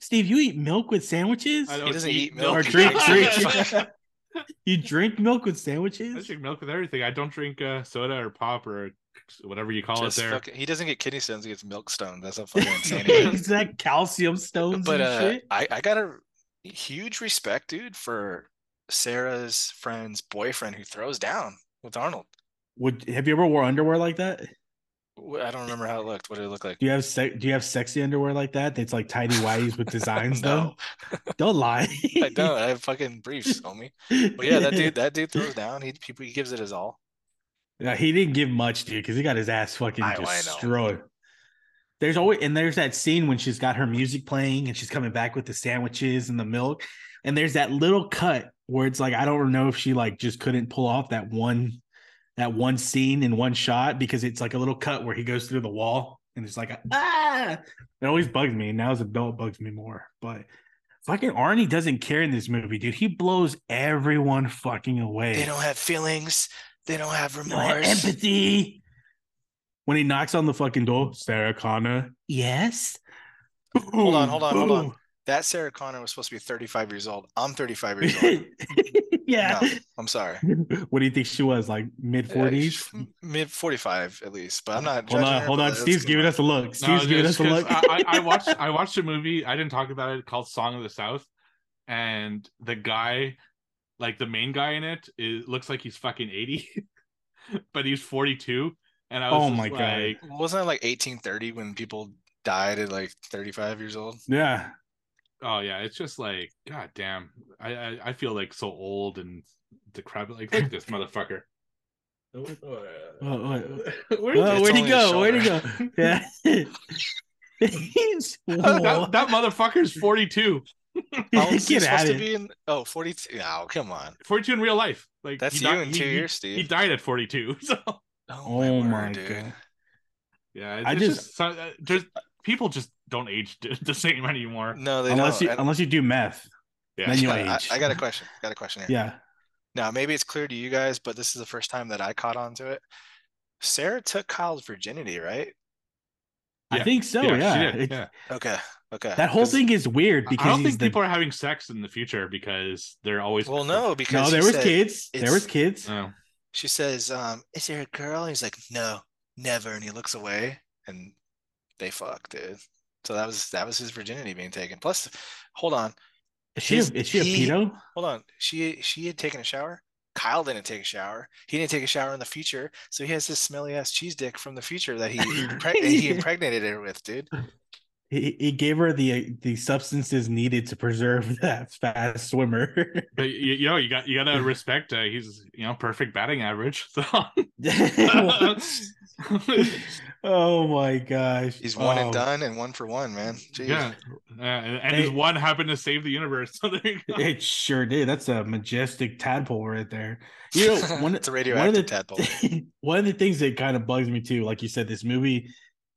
[SPEAKER 2] Steve, you eat milk with sandwiches?
[SPEAKER 3] I don't
[SPEAKER 1] He doesn't eat milk.
[SPEAKER 2] Or drink,
[SPEAKER 1] drinks
[SPEAKER 2] drink. <laughs> you drink milk with sandwiches?
[SPEAKER 3] I drink milk with everything. I don't drink uh, soda or pop or whatever you call
[SPEAKER 1] Just
[SPEAKER 3] it there.
[SPEAKER 1] fucking- he doesn't get kidney stones. He gets milk stones. That's how fucking insane he is.
[SPEAKER 2] Is that calcium stones
[SPEAKER 1] But
[SPEAKER 2] and
[SPEAKER 1] uh,
[SPEAKER 2] shit?
[SPEAKER 1] I I got a huge respect, dude, for Sarah's friend's boyfriend who throws down with Arnold.
[SPEAKER 2] Would have you ever wore underwear like that?
[SPEAKER 1] I don't remember how it looked. What did it look like?
[SPEAKER 2] Do you have se- do you have sexy underwear like that? That's like tidy whities with designs <laughs>
[SPEAKER 1] no,
[SPEAKER 2] though. Don't lie.
[SPEAKER 1] I don't. I have fucking briefs, homie. But yeah, that dude, that dude throws <laughs> down. He people he gives it his all.
[SPEAKER 2] Yeah, he didn't give much, dude, because he got his ass fucking
[SPEAKER 1] I- I
[SPEAKER 2] destroyed. There's always and there's that scene when she's got her music playing and she's coming back with the sandwiches and the milk, and there's that little cut where it's like I don't know if she like just couldn't pull off that one that one scene in one shot because it's like a little cut where he goes through the wall and it's like ah it always bugs me now as an adult bugs me more but fucking Arnie doesn't care in this movie dude he blows everyone fucking away
[SPEAKER 1] They don't have feelings. They don't have
[SPEAKER 2] no
[SPEAKER 1] remorse.
[SPEAKER 2] empathy. When he knocks on the fucking door, Sarah Connor. Yes.
[SPEAKER 1] Hold on, hold on, hold on.
[SPEAKER 2] Boom.
[SPEAKER 1] that Sarah Connor was supposed to be 35 years old. I'm 35 years old. <laughs>
[SPEAKER 2] yeah.
[SPEAKER 1] No, I'm sorry.
[SPEAKER 2] what do you think she was? Like mid
[SPEAKER 1] Uh,
[SPEAKER 2] forties?
[SPEAKER 1] mid 45 at least, but I'm not.
[SPEAKER 2] Hold
[SPEAKER 1] judging
[SPEAKER 2] on,
[SPEAKER 1] her,
[SPEAKER 2] hold on. Steve's giving us a look.
[SPEAKER 3] No,
[SPEAKER 2] Steve's giving us a look.
[SPEAKER 3] I, I, I watched I watched a movie. I didn't talk about it called Song of the South, and the guy, like the main guy in it, is looks like he's fucking eighty, <laughs> but he's forty two. And I was
[SPEAKER 2] Oh
[SPEAKER 3] just
[SPEAKER 2] my God.
[SPEAKER 3] like,
[SPEAKER 1] Wasn't it like 1830 when people died at like 35 years old?
[SPEAKER 2] yeah.
[SPEAKER 3] Oh yeah, it's just like, god damn, I I, I feel like so old and decrepit. Like, look at this <laughs> motherfucker.
[SPEAKER 2] Oh, oh, <laughs>
[SPEAKER 3] Where did
[SPEAKER 2] oh,
[SPEAKER 3] this-
[SPEAKER 2] where'd he go? Where'd he go? Yeah. <laughs> He's
[SPEAKER 3] that, that motherfucker's 42.
[SPEAKER 1] How old
[SPEAKER 2] Get
[SPEAKER 1] supposed
[SPEAKER 2] at
[SPEAKER 1] to
[SPEAKER 2] it.
[SPEAKER 1] be in? Oh, 42. Oh, come on.
[SPEAKER 3] 42 in real life. Like
[SPEAKER 1] That's
[SPEAKER 3] he
[SPEAKER 1] you
[SPEAKER 3] died-
[SPEAKER 1] in two
[SPEAKER 3] he-
[SPEAKER 1] years,
[SPEAKER 3] He died at 42. So
[SPEAKER 1] Oh,
[SPEAKER 2] Oh
[SPEAKER 1] my,
[SPEAKER 2] my
[SPEAKER 1] word, dude.
[SPEAKER 2] God.
[SPEAKER 3] yeah, it's
[SPEAKER 2] I
[SPEAKER 3] just,
[SPEAKER 2] just-
[SPEAKER 3] so, uh, there's people just don't age <laughs> the same anymore.
[SPEAKER 1] No, they
[SPEAKER 2] Unless
[SPEAKER 1] don't.
[SPEAKER 2] you
[SPEAKER 1] And-
[SPEAKER 2] unless you do meth.
[SPEAKER 3] Yeah.
[SPEAKER 2] Then you
[SPEAKER 1] Yeah,
[SPEAKER 2] age.
[SPEAKER 1] I, I got a question. I Got a question here.
[SPEAKER 2] Yeah.
[SPEAKER 1] Now, maybe it's clear to you guys, but this is the first time that I caught on to it. Sarah took Kyle's virginity, right?
[SPEAKER 2] I think so.
[SPEAKER 3] yeah,
[SPEAKER 2] Yeah.
[SPEAKER 3] she did,
[SPEAKER 2] It-
[SPEAKER 3] yeah.
[SPEAKER 1] Okay. Okay.
[SPEAKER 2] That whole thing is weird because
[SPEAKER 3] I
[SPEAKER 2] don't
[SPEAKER 3] think
[SPEAKER 2] the-
[SPEAKER 3] people are having sex in the future because they're always
[SPEAKER 1] Well, no, because
[SPEAKER 2] No, there was
[SPEAKER 1] said-
[SPEAKER 2] kids. There was kids.
[SPEAKER 3] Oh.
[SPEAKER 1] She says, um, "Is there a girl?" And he's like, "No, never." And he looks away, and they fuck, dude. So that was that was his virginity being taken. Plus, hold on,
[SPEAKER 2] Is she a,
[SPEAKER 1] his-
[SPEAKER 2] is she a pedo?
[SPEAKER 1] hold on. She she had taken a shower. Kyle didn't take a shower. He didn't take a shower in the future, so he has this smelly ass cheese dick from the future that he impreg- he <laughs> impregnated her with, dude.
[SPEAKER 2] He, he gave her the the substances needed to preserve <laughs> that fast swimmer. <laughs>
[SPEAKER 3] But you, you know, you got you gotta respect. Uh, he's you know perfect batting average. So
[SPEAKER 2] oh my gosh.
[SPEAKER 1] He's one
[SPEAKER 2] Oh,
[SPEAKER 1] and done and one for one, man. Jeez.
[SPEAKER 3] yeah, uh, and, and his one happened to save the universe. <laughs> So there you go.
[SPEAKER 2] It sure did. That's a majestic tadpole right there. You know, <laughs> one,
[SPEAKER 1] it's a
[SPEAKER 2] one of
[SPEAKER 1] radioactive
[SPEAKER 2] the
[SPEAKER 1] tadpole. <laughs>
[SPEAKER 2] one of the things that kind of bugs me too, like you said, this movie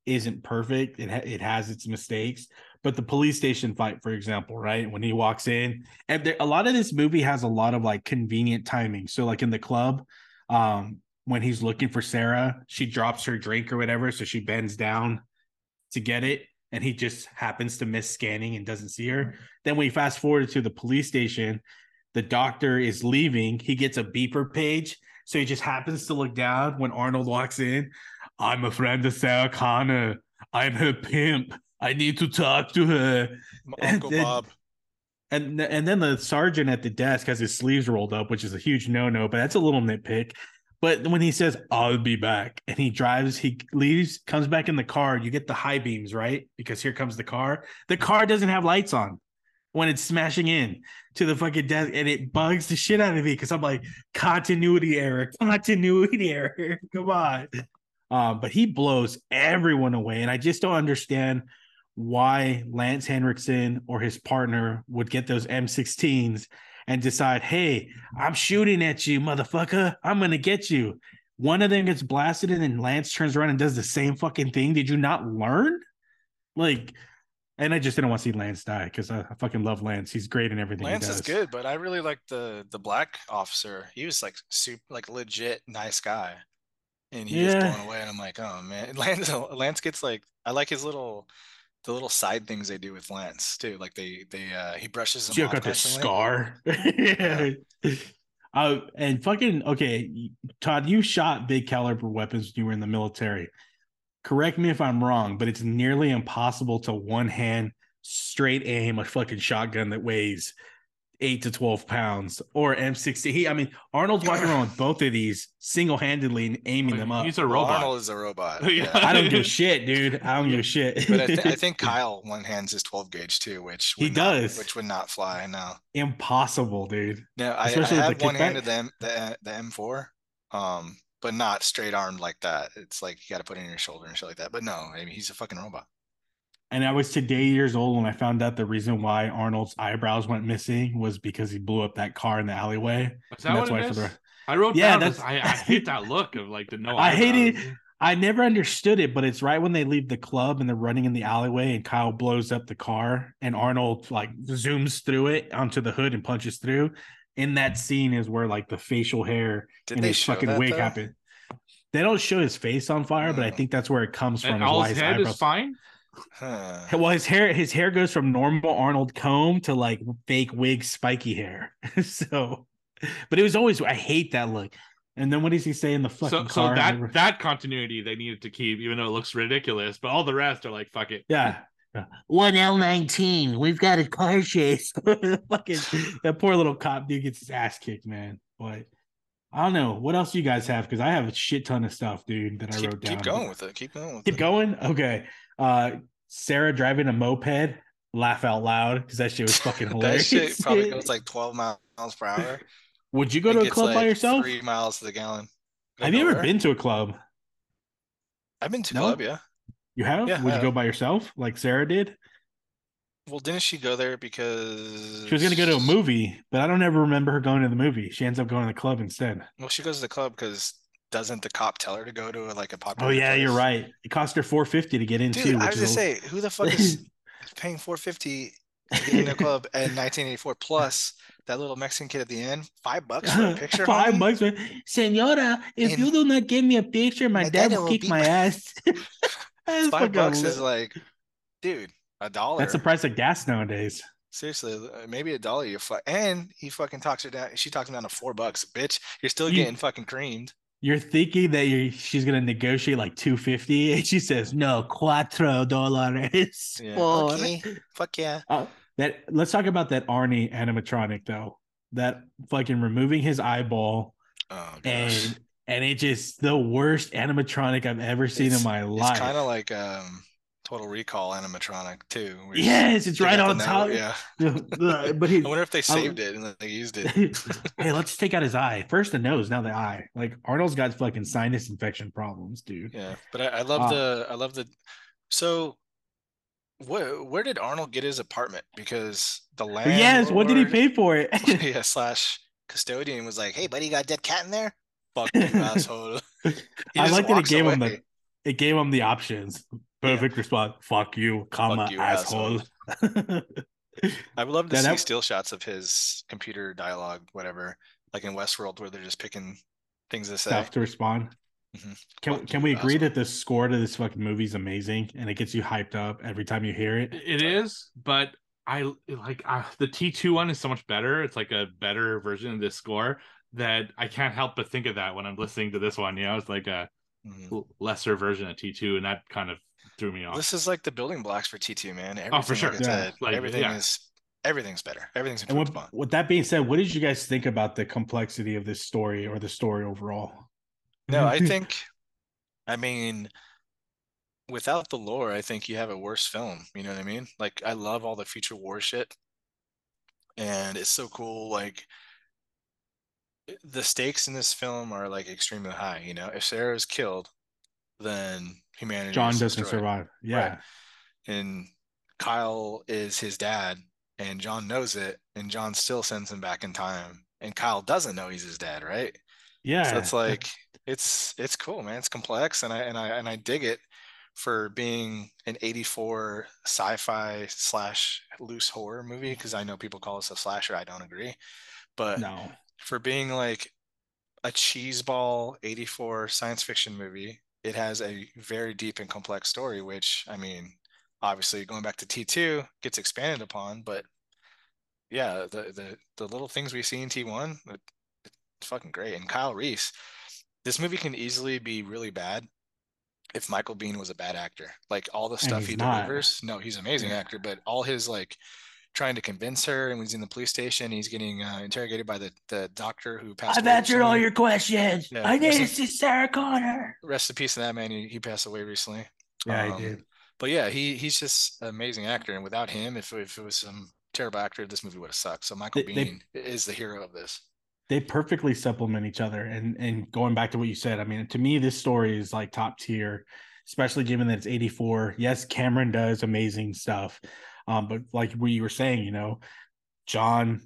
[SPEAKER 2] isn't perfect. It ha- it has its mistakes, but the police station fight, for example, right when he walks in, and there, a lot of this movie has a lot of like convenient timing. So, like in the club, um, when he's looking for Sarah, she drops her drink or whatever, so she bends down to get it, and he just happens to miss scanning and doesn't see her. Then we fast forward to the police station. The doctor is leaving. He gets a beeper page. So he just happens to look down when Arnold walks in. I'm a friend of Sarah Connor. I'm her pimp. I need to talk to her.
[SPEAKER 1] My Uncle
[SPEAKER 2] then-
[SPEAKER 1] Bob.
[SPEAKER 2] And and then the sergeant at the desk has his sleeves rolled up, which is a huge no-no, but that's a little nitpick. But when he says, I'll be back, and he drives, he leaves, comes back in the car, you get the high beams, right? Because here comes the car. The car doesn't have lights on when it's smashing in to the fucking desk, and it bugs the shit out of me because I'm like, continuity error, <laughs> continuity error. <laughs> Come on. Um, but he blows everyone away, and I just don't understand why Lance Henriksen or his partner would get those M16s and decide, hey, I'm shooting at you, motherfucker. I'm gonna get you. One of them gets blasted, and then Lance turns around and does the same fucking thing. Did you not learn? Like, and I just didn't want to see Lance die because I, I fucking love Lance. He's great in everything.
[SPEAKER 1] Lance is good, but I really like the the black officer. He was like super, like legit nice guy, and he
[SPEAKER 2] Yeah.
[SPEAKER 1] blown away. And I'm like, oh man, <laughs> Lance Lance gets like I like his little the little side things they do with Lance too. Like they they uh he brushes
[SPEAKER 2] She
[SPEAKER 1] off
[SPEAKER 2] got
[SPEAKER 1] the
[SPEAKER 2] scar. <laughs> yeah. Uh, and fucking okay, Todd, you shot big caliber weapons when you were in the military. Correct me if I'm wrong, but it's nearly impossible to one hand straight aim a fucking shotgun that weighs eight to twelve pounds or M60. He, I mean, Arnold's walking around with both of these single handedly and aiming them up.
[SPEAKER 3] He's a
[SPEAKER 1] Well,
[SPEAKER 3] robot.
[SPEAKER 1] Arnold is a robot. <laughs>
[SPEAKER 3] Yeah.
[SPEAKER 1] yeah.
[SPEAKER 2] I don't give a shit, dude. I don't give a shit.
[SPEAKER 1] But I, th- I think <laughs> Kyle one hands his 12 gauge too, which
[SPEAKER 2] He
[SPEAKER 1] not-
[SPEAKER 2] does.
[SPEAKER 1] which would not fly. No,
[SPEAKER 2] impossible, dude.
[SPEAKER 1] no, I, I
[SPEAKER 2] Especially with
[SPEAKER 1] have one
[SPEAKER 2] kickback.
[SPEAKER 1] handed them the the M4, um, but not straight armed like that. It's like you got to put it in your shoulder and shit like that. But no, I mean he's a fucking robot.
[SPEAKER 2] And I was today years old when I found out the reason why Arnold's eyebrows went missing was because he blew up that car in the alleyway.
[SPEAKER 3] Is that
[SPEAKER 2] that's
[SPEAKER 3] what
[SPEAKER 2] why
[SPEAKER 3] it
[SPEAKER 2] for the
[SPEAKER 3] I wrote
[SPEAKER 2] Yeah,
[SPEAKER 3] down.
[SPEAKER 2] that's-
[SPEAKER 3] this- I, I <laughs> hate that look of like the no.
[SPEAKER 2] I hate it. I never understood it, but it's right when they leave the club and they're running in the alleyway and Kyle blows up the car and Arnold like zooms through it onto the hood and punches through. In that scene is where like the facial hair
[SPEAKER 1] Did
[SPEAKER 2] and
[SPEAKER 1] they
[SPEAKER 2] his fucking
[SPEAKER 1] that,
[SPEAKER 2] wig
[SPEAKER 1] though?
[SPEAKER 2] happen. They don't show his face on fire, but I think that's where it comes from.
[SPEAKER 3] And all
[SPEAKER 2] why
[SPEAKER 3] his
[SPEAKER 2] his
[SPEAKER 3] head
[SPEAKER 2] eyebrows-
[SPEAKER 3] is fine.
[SPEAKER 1] Huh.
[SPEAKER 2] Well, his hair his hair goes from normal Arnold comb to like fake wig spiky hair. <laughs> so, but it was always I hate that look. And then what does he say in the fucking
[SPEAKER 3] So, so
[SPEAKER 2] car?
[SPEAKER 3] that that continuity they needed to keep, even though it looks ridiculous. But all the rest are like, fuck it.
[SPEAKER 2] yeah. <laughs> One L nineteen. We've got a car chase. <laughs> fucking that poor little cop dude gets his ass kicked, man. But I don't know what else you guys have because I have a shit ton of stuff, dude, that I
[SPEAKER 1] Keep,
[SPEAKER 2] wrote down.
[SPEAKER 1] keep going with it. Keep going with
[SPEAKER 2] Keep
[SPEAKER 1] it.
[SPEAKER 2] going. Okay. Uh, Sarah driving a moped. Laugh out loud because that shit was fucking hilarious.
[SPEAKER 1] that shit probably goes <laughs> like 12 miles per hour.
[SPEAKER 2] Would you go to a club by yourself?
[SPEAKER 1] Three miles to the gallon.
[SPEAKER 2] Have you ever been to a club?
[SPEAKER 1] I've been to
[SPEAKER 2] No?
[SPEAKER 1] club, yeah.
[SPEAKER 2] You have?
[SPEAKER 1] Yeah,
[SPEAKER 2] Would
[SPEAKER 1] I
[SPEAKER 2] you go by yourself like Sarah did?
[SPEAKER 1] Well, didn't she go there because
[SPEAKER 2] She was gonna go to a movie, but I don't ever remember her going to the movie. She ends up going to the club instead.
[SPEAKER 1] Well, she goes to the club because doesn't the cop tell her to go to like a popular?
[SPEAKER 2] Oh yeah, you're right. It cost her four fifty to get in
[SPEAKER 1] Dude,
[SPEAKER 2] too.
[SPEAKER 1] I was gonna say, who the fuck is <laughs> paying 450 to get in a club <laughs> in 1984 plus that little Mexican kid at the end? Five bucks for a <laughs> picture.
[SPEAKER 2] Five bucks, man. Senora, if
[SPEAKER 1] And
[SPEAKER 2] you do not give me a picture, my,
[SPEAKER 1] my
[SPEAKER 2] dad will kick my
[SPEAKER 1] my-
[SPEAKER 2] ass.
[SPEAKER 1] Five bucks is like, dude, a dollar.
[SPEAKER 2] That's the price of gas nowadays.
[SPEAKER 1] Seriously, uh, maybe a dollar. You fuck, and he fucking talks her down. She talks him down to four bucks, bitch. You're still
[SPEAKER 2] You-
[SPEAKER 1] getting fucking creamed.
[SPEAKER 2] You're thinking that you're, she's gonna negotiate like two fifty, and she says no, cuatro dólares.
[SPEAKER 1] Yeah.
[SPEAKER 2] por."
[SPEAKER 1] Okay. Fuck yeah.
[SPEAKER 2] Uh, that let's talk about that Arnie animatronic though. That fucking removing his eyeball
[SPEAKER 1] Oh gosh.
[SPEAKER 2] and and it just the worst animatronic I've ever seen
[SPEAKER 1] It's-
[SPEAKER 2] in my life
[SPEAKER 1] It's
[SPEAKER 2] life.
[SPEAKER 1] kind of like um Total Recall animatronic too.
[SPEAKER 2] yes, it's right on
[SPEAKER 1] the
[SPEAKER 2] top.
[SPEAKER 1] Yeah. <laughs>
[SPEAKER 2] but he,
[SPEAKER 1] I wonder if they <laughs> saved it and then they used it. <laughs>
[SPEAKER 2] hey, let's take out his eye. First the nose, now the eye. Like Arnold's got fucking sinus infection problems, dude.
[SPEAKER 1] Yeah, but I, I love
[SPEAKER 2] Ah.
[SPEAKER 1] the I love the so where where did Arnold get his apartment? Because the land
[SPEAKER 2] yes, what did he pay for it?
[SPEAKER 1] yeah, slash custodian was like, Hey buddy, you got a dead cat in there? Fuck you, asshole.
[SPEAKER 2] I like that
[SPEAKER 1] walks
[SPEAKER 2] gave him the
[SPEAKER 1] away.
[SPEAKER 2] It gave him the options. Perfect response. Fuck you, comma
[SPEAKER 1] you,
[SPEAKER 2] asshole. <laughs>
[SPEAKER 1] I would love to
[SPEAKER 2] That-
[SPEAKER 1] see
[SPEAKER 2] that-
[SPEAKER 1] still shots of his computer dialogue, whatever, like in Westworld where they're just picking things to say.
[SPEAKER 2] Stuff to respond.
[SPEAKER 1] Mhm.
[SPEAKER 2] Can
[SPEAKER 1] Fuck
[SPEAKER 2] can we agree
[SPEAKER 1] asshole.
[SPEAKER 2] that the score to this fucking movie is amazing and it gets you hyped up every time you hear it?
[SPEAKER 3] It is, but I like uh, the T2 one is so much better. It's like a better version of this score that I can't help but think of that when I'm listening to this one. You know, it's like a
[SPEAKER 1] Mhm.
[SPEAKER 3] lesser version of T2, and that kind of threw me off.
[SPEAKER 1] This is like the building blocks for T2, man. Everything,
[SPEAKER 3] Oh, for sure.
[SPEAKER 1] Like
[SPEAKER 2] Yeah.
[SPEAKER 1] said,
[SPEAKER 3] Like,
[SPEAKER 1] everything
[SPEAKER 3] yeah.
[SPEAKER 1] is everything's better. Everything's
[SPEAKER 2] And
[SPEAKER 1] improved
[SPEAKER 2] with,
[SPEAKER 1] upon.
[SPEAKER 2] with that being said, what did you guys think about the complexity of this story or the story overall?
[SPEAKER 1] No, I think, I mean, without the lore, I think you have a worse film. You know what I mean? Like, I love all the future war shit, and it's so cool. Like, the stakes in this film are like extremely high. You know, if Sarah is killed, then humanity
[SPEAKER 2] John doesn't
[SPEAKER 1] destroyed.
[SPEAKER 2] survive. Yeah.
[SPEAKER 1] Right. And Kyle is his dad, and John knows it, and John still sends him back in time, and Kyle doesn't know he's his dad, right?
[SPEAKER 2] Yeah.
[SPEAKER 1] So it's like it's it's cool, man. It's complex, and I and I and I dig it for being an '84 sci-fi slash loose horror movie because I know people call this a slasher. I don't agree, but
[SPEAKER 2] no.
[SPEAKER 1] For being like a cheeseball 84 science fiction movie, it has a very deep and complex story, which I mean, obviously going back to T2 gets expanded upon, but yeah, the the the little things we see in T1, it- it's fucking great. And Kyle Reese, this movie can easily be really bad if Michael Biehn was a bad actor. Like all the stuff he
[SPEAKER 2] not.
[SPEAKER 1] delivers, no, he's an amazing actor, but all his like trying to convince her and when he's in the police station he's getting uh, interrogated by the, the doctor who passed
[SPEAKER 2] I've
[SPEAKER 1] away
[SPEAKER 2] answered all your questions.
[SPEAKER 1] Yeah,
[SPEAKER 2] I need to
[SPEAKER 1] listen-
[SPEAKER 2] see Sarah Connor.
[SPEAKER 1] rest in peace to that man he, he passed away recently
[SPEAKER 2] Yeah,
[SPEAKER 1] Um,
[SPEAKER 2] he did.
[SPEAKER 1] but yeah he he's just an amazing actor and without him if, if it was some terrible actor this movie would have sucked so michael
[SPEAKER 2] They- they-
[SPEAKER 1] bean is the hero of this
[SPEAKER 2] They perfectly supplement each other. And and going back to what you said, I mean, to me, this story is like top tier, especially given that it's 84. Yes, Cameron does amazing stuff. Um, but like what you were saying, you know, John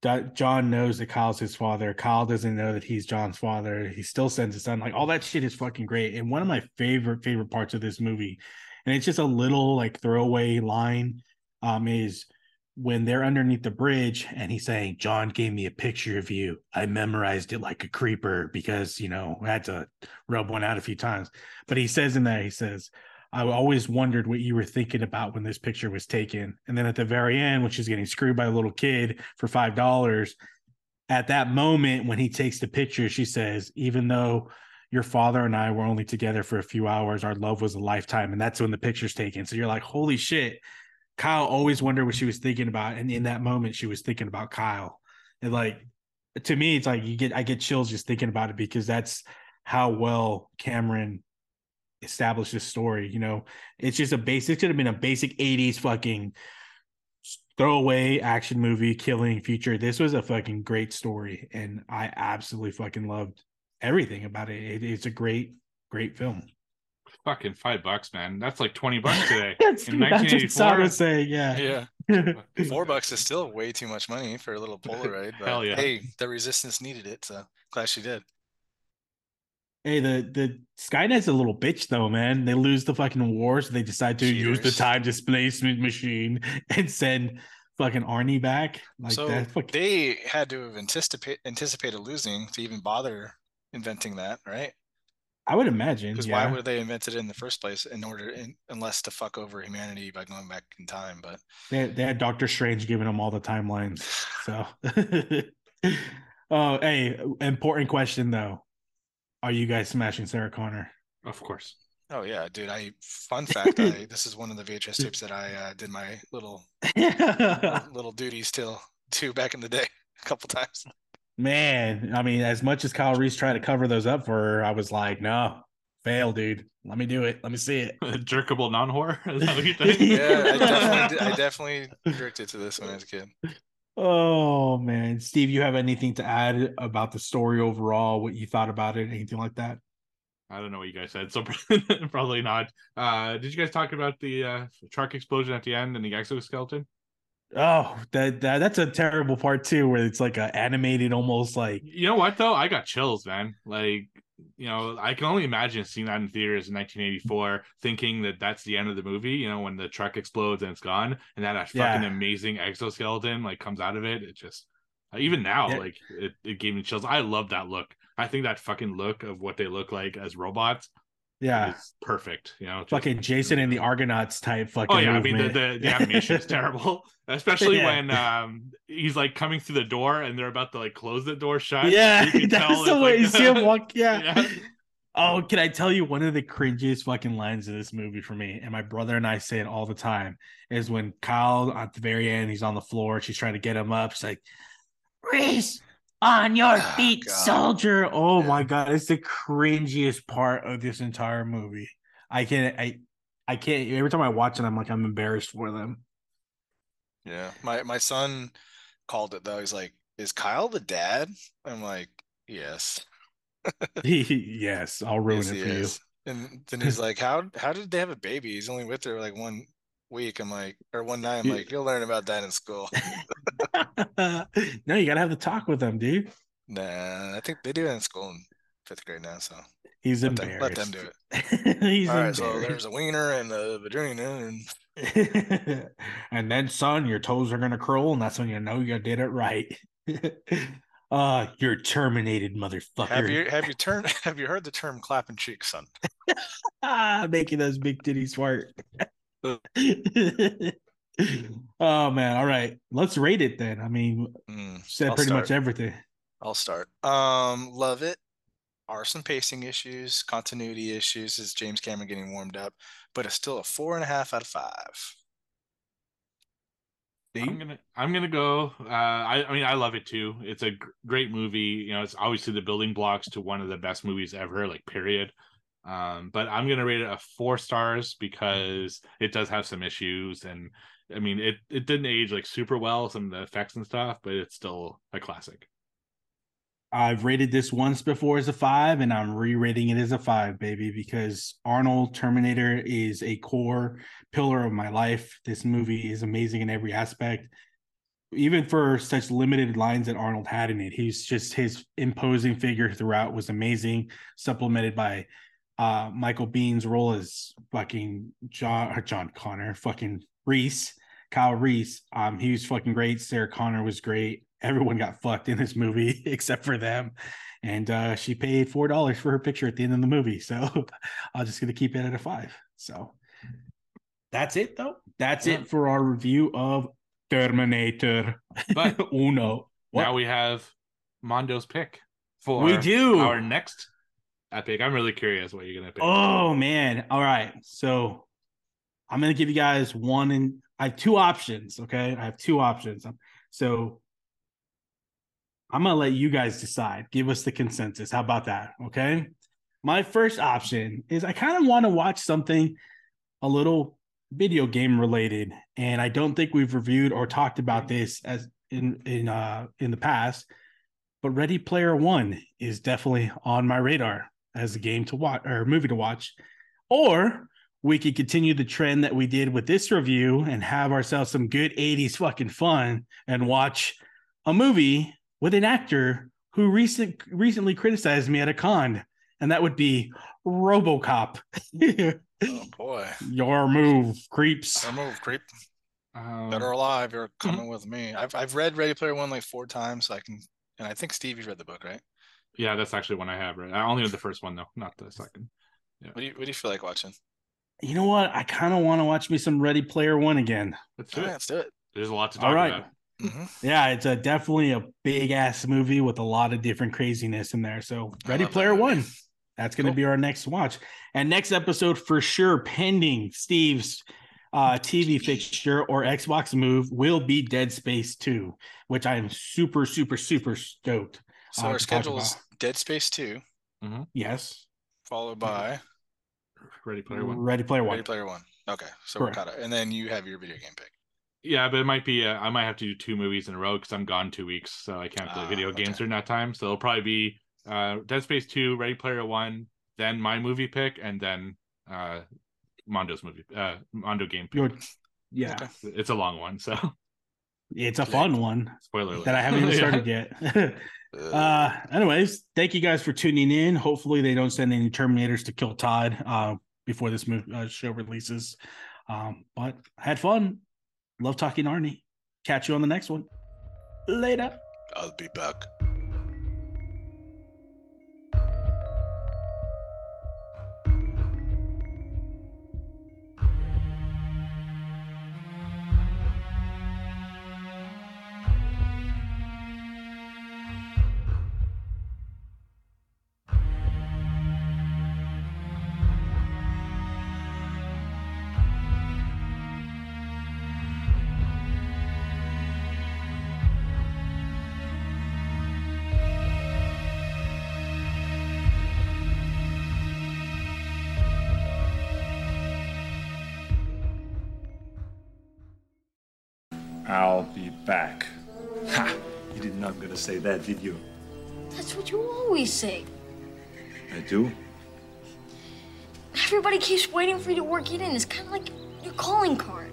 [SPEAKER 2] John knows that Kyle's his father. Kyle doesn't know that he's John's father. He still sends his son. Like all that shit is fucking great. And one of my favorite favorite parts of this movie, and it's just a little like throwaway line, um, is when they're underneath the bridge and he's saying, John gave me a picture of you. I memorized it like a creeper because, you know, I had to rub one out a few times. But he says in there, he says, I always wondered what you were thinking about when this picture was taken. And then at the very end, when she's getting screwed by a little kid for five dollars, at that moment when he takes the picture, she says, "Even though your father and I were only together for a few hours, our love was a lifetime." And that's when the picture's taken. So you're like, "Holy shit!" Kyle always wondered what she was thinking about, and in that moment, she was thinking about Kyle. And like to me, it's like you get I get chills just thinking about it because that's how well Cameron established this story. You know, it's just a basic. It could have been a basic '80s fucking throwaway action movie, killing feature. This was a fucking great story, and I absolutely fucking loved everything about it. it it's a great, great film.
[SPEAKER 3] Fucking five bucks, man. That's like twenty bucks today. <laughs>
[SPEAKER 2] that's,
[SPEAKER 3] In
[SPEAKER 2] that's what Sam
[SPEAKER 3] 1984?
[SPEAKER 2] was saying. Yeah.
[SPEAKER 1] Yeah. <laughs> Four bucks is still way too much money for a little Polaroid. But <laughs>
[SPEAKER 3] Hell yeah.
[SPEAKER 1] hey, the resistance needed it, so glad she did.
[SPEAKER 2] Hey, the the Skynet's a little bitch though, man. They lose the fucking war, so they decide to use the time displacement machine and send fucking Arnie back. Like
[SPEAKER 1] so
[SPEAKER 2] that. Fuck,
[SPEAKER 1] they had to have anticipate anticipated losing to even bother inventing that, right?
[SPEAKER 2] I would imagine.
[SPEAKER 1] Because
[SPEAKER 2] yeah.
[SPEAKER 1] why would they invent it in the first place in order in, unless to fuck over humanity by going back in time? But
[SPEAKER 2] They, they had Doctor Strange giving them all the timelines. So, <laughs> oh, hey, important question though. Are you guys smashing Sarah Connor?
[SPEAKER 3] Of course.
[SPEAKER 1] oh yeah, dude. I fun fact, I <laughs> this is one of the VHS tapes that I uh, did my little <laughs> little duties till to back in the day a couple times.
[SPEAKER 2] Man, I mean, as much as Kyle Reese tried to cover those up for her, I was like, no, fail, dude. Let me do it. Let me see it. <laughs>
[SPEAKER 3] Jerkable non whore. Is that what you think?
[SPEAKER 1] Yeah, I definitely did, I definitely drifted to this when I was a kid.
[SPEAKER 2] Oh man, Steve, you have anything to add about the story overall? What you thought about it? Anything like that?
[SPEAKER 3] I don't know what you guys said, so <laughs> probably not. Uh, did you guys talk about the uh, truck explosion at the end and the exoskeleton?
[SPEAKER 2] Oh, that, that that's a terrible part too, where it's like a animated, almost like
[SPEAKER 3] You know what though? I got chills, man. Like, you know, I can only imagine seeing that in theaters in 1984, thinking that that's the end of the movie. You know, when the truck explodes and it's gone, and that, that fucking amazing exoskeleton like comes out of it. It just even now,
[SPEAKER 2] Yeah.
[SPEAKER 3] like it, it gave me chills. I love that look. I think that fucking look of what they look like as robots
[SPEAKER 2] yeah,
[SPEAKER 3] perfect. You know, just-
[SPEAKER 2] fucking Jason and the Argonauts type fucking.
[SPEAKER 3] Oh yeah, I mean the, the, the animation is terrible, <laughs> especially
[SPEAKER 2] Yeah.
[SPEAKER 3] when um he's like coming through the door and they're about to like close the door shut.
[SPEAKER 2] Yeah,
[SPEAKER 3] You <laughs>
[SPEAKER 2] that's the way
[SPEAKER 3] like-
[SPEAKER 2] you see him walk. <laughs> Yeah.
[SPEAKER 3] Yeah.
[SPEAKER 2] Oh, can I tell you one of the cringiest fucking lines of this movie for me? And my brother and I say it all the time is when Kyle at the very end, he's on the floor, she's trying to get him up. She's like, Reese, on your
[SPEAKER 1] Oh,
[SPEAKER 2] feet, soldier. Oh
[SPEAKER 1] Yeah.
[SPEAKER 2] my god, it's the cringiest part of this entire movie. I can't I I can't every time I watch it, I'm like I'm embarrassed for them.
[SPEAKER 1] Yeah, my my son called it though. He's like, "Is Kyle the dad?" I'm like, "Yes." <laughs>
[SPEAKER 2] yes, I'll ruin
[SPEAKER 1] Yes,
[SPEAKER 2] it for
[SPEAKER 1] is. And then <laughs> he's like, "How how did they have a baby? He's only with her like one week." I'm like, or one night. I'm
[SPEAKER 2] Yeah.
[SPEAKER 1] like, "You'll learn about that in school." <laughs>
[SPEAKER 2] no, you gotta have the talk with them, dude.
[SPEAKER 1] Nah, I think they do it in school in fifth grade now. So
[SPEAKER 2] He's
[SPEAKER 1] let them,
[SPEAKER 2] embarrassed.
[SPEAKER 1] let them do it. <laughs>
[SPEAKER 2] He's
[SPEAKER 1] All right, so there's a wiener and a vagina, and <laughs>
[SPEAKER 2] and then, son, your toes are gonna curl, and that's when you know you did it right. uh, you're terminated, motherfucker.
[SPEAKER 1] have you have you turned have you heard the term clapping cheeks, son?
[SPEAKER 2] ah, making those big titties fart. <laughs> oh man, all right. Let's rate it then. I mean,
[SPEAKER 1] Mm,
[SPEAKER 2] said
[SPEAKER 1] I'll
[SPEAKER 2] pretty much everything.
[SPEAKER 1] I'll start. Um, love it. Are some pacing issues, continuity issues, is James Cameron getting warmed up, but it's still a four and a half out of five.
[SPEAKER 3] I'm gonna I'm gonna go. Uh, I I mean I love it too. It's a great movie. You know, it's obviously the building blocks to one of the best movies ever. Like period. Um, but I'm gonna rate it a four stars because it does have some issues, and I mean it it didn't age like super well some of the effects and stuff, but it's still a classic.
[SPEAKER 2] I've rated this once before as a five, and I'm re-rating it as a five, baby, because Arnold Terminator is a core pillar of my life. This movie is amazing in every aspect. Even for such limited lines that Arnold had in it, he's just his imposing figure throughout was amazing, supplemented by uh Michael Biehn's role as fucking John or John Connor, fucking Reese, Kyle Reese. Um, he was fucking great. Sarah Connor was great. Everyone got fucked in this movie <laughs> except for them. And uh she paid four dollars for her picture at the end of the movie. So <laughs> I'm just gonna keep it at a five. So that's it though. That's
[SPEAKER 3] Yeah.
[SPEAKER 2] it for our review of Terminator <laughs>
[SPEAKER 3] But
[SPEAKER 2] Uno. What?
[SPEAKER 3] now we have Mondo's pick for
[SPEAKER 2] we do.
[SPEAKER 3] our next epic. I'm really curious what you're gonna pick.
[SPEAKER 2] Oh man. All right. So I'm gonna give you guys one and I have two options. Okay. I have two options. So I'm gonna let you guys decide. Give us the consensus. How about that? Okay. My first option is I kind of want to watch something a little video game related, and I don't think we've reviewed or talked about this as in in uh in the past. But Ready Player One is definitely on my radar as a game to watch or movie to watch. Or we could continue the trend that we did with this review and have ourselves some good 80s fucking fun and watch a movie with an actor who recent recently criticized me at a con, and that would be RoboCop. <laughs>
[SPEAKER 1] Oh boy.
[SPEAKER 2] Your move, creeps.
[SPEAKER 1] Some move, creep.
[SPEAKER 3] Um,
[SPEAKER 1] Dead or alive, you're coming with me. I've I've read Ready Player One like four times, so I can. And I think Steve, you've read the book, right?
[SPEAKER 3] Yeah, that's actually one I have. Right, I only know the first one though, not the second.
[SPEAKER 1] What do you What do you feel like watching?
[SPEAKER 2] You know what? I kind of want to watch me some Ready Player One again.
[SPEAKER 3] Let's do
[SPEAKER 1] All right,
[SPEAKER 3] it.
[SPEAKER 1] let's do it.
[SPEAKER 3] There's a lot to talk
[SPEAKER 2] All right.
[SPEAKER 3] about.
[SPEAKER 1] hmm
[SPEAKER 2] Yeah, it's a definitely a big ass movie with a lot of different craziness in there. So Ready
[SPEAKER 1] love that
[SPEAKER 2] Player. One. That's going to
[SPEAKER 1] Cool.
[SPEAKER 2] be our next watch. And next episode for sure, pending Steve's uh, TV fixture or Xbox move, will be Dead Space 2, which I am super, super, super stoked.
[SPEAKER 1] So
[SPEAKER 2] Uh,
[SPEAKER 1] our
[SPEAKER 2] to talk
[SPEAKER 1] schedule is Dead Space Two,
[SPEAKER 2] Yes.
[SPEAKER 1] followed by
[SPEAKER 3] Ready Player One.
[SPEAKER 2] Ready Player One.
[SPEAKER 1] Ready Player One. Okay, so
[SPEAKER 2] Correct.
[SPEAKER 1] we're caught up. And then you have your video game pick.
[SPEAKER 3] Yeah, but it might be. Uh, I might have to do two movies in a row because I'm gone two weeks, so I can't play
[SPEAKER 1] Ah,
[SPEAKER 3] video games
[SPEAKER 1] okay.
[SPEAKER 3] during that time. So it'll probably be uh, Dead Space Two, Ready Player One, then my movie pick, and then uh, Mondo's movie, uh, Mondo game pick.
[SPEAKER 2] Your- yeah,
[SPEAKER 1] Okay.
[SPEAKER 3] It's a long one, so
[SPEAKER 2] it's a fun one
[SPEAKER 3] spoiler alert.
[SPEAKER 2] that I haven't even <laughs>
[SPEAKER 3] Yeah.
[SPEAKER 2] started yet. <laughs> uh anyways thank you guys for tuning in. Hopefully they don't send any terminators to kill todd uh before this movie uh, show releases. Um but had fun. Love talking arnie. Catch you on the next one. Later.
[SPEAKER 1] I'll be back.
[SPEAKER 5] Say that, did you?
[SPEAKER 6] That's what you always say.
[SPEAKER 5] I do?
[SPEAKER 6] Everybody keeps waiting for you to work it in. It's kind of like your calling card.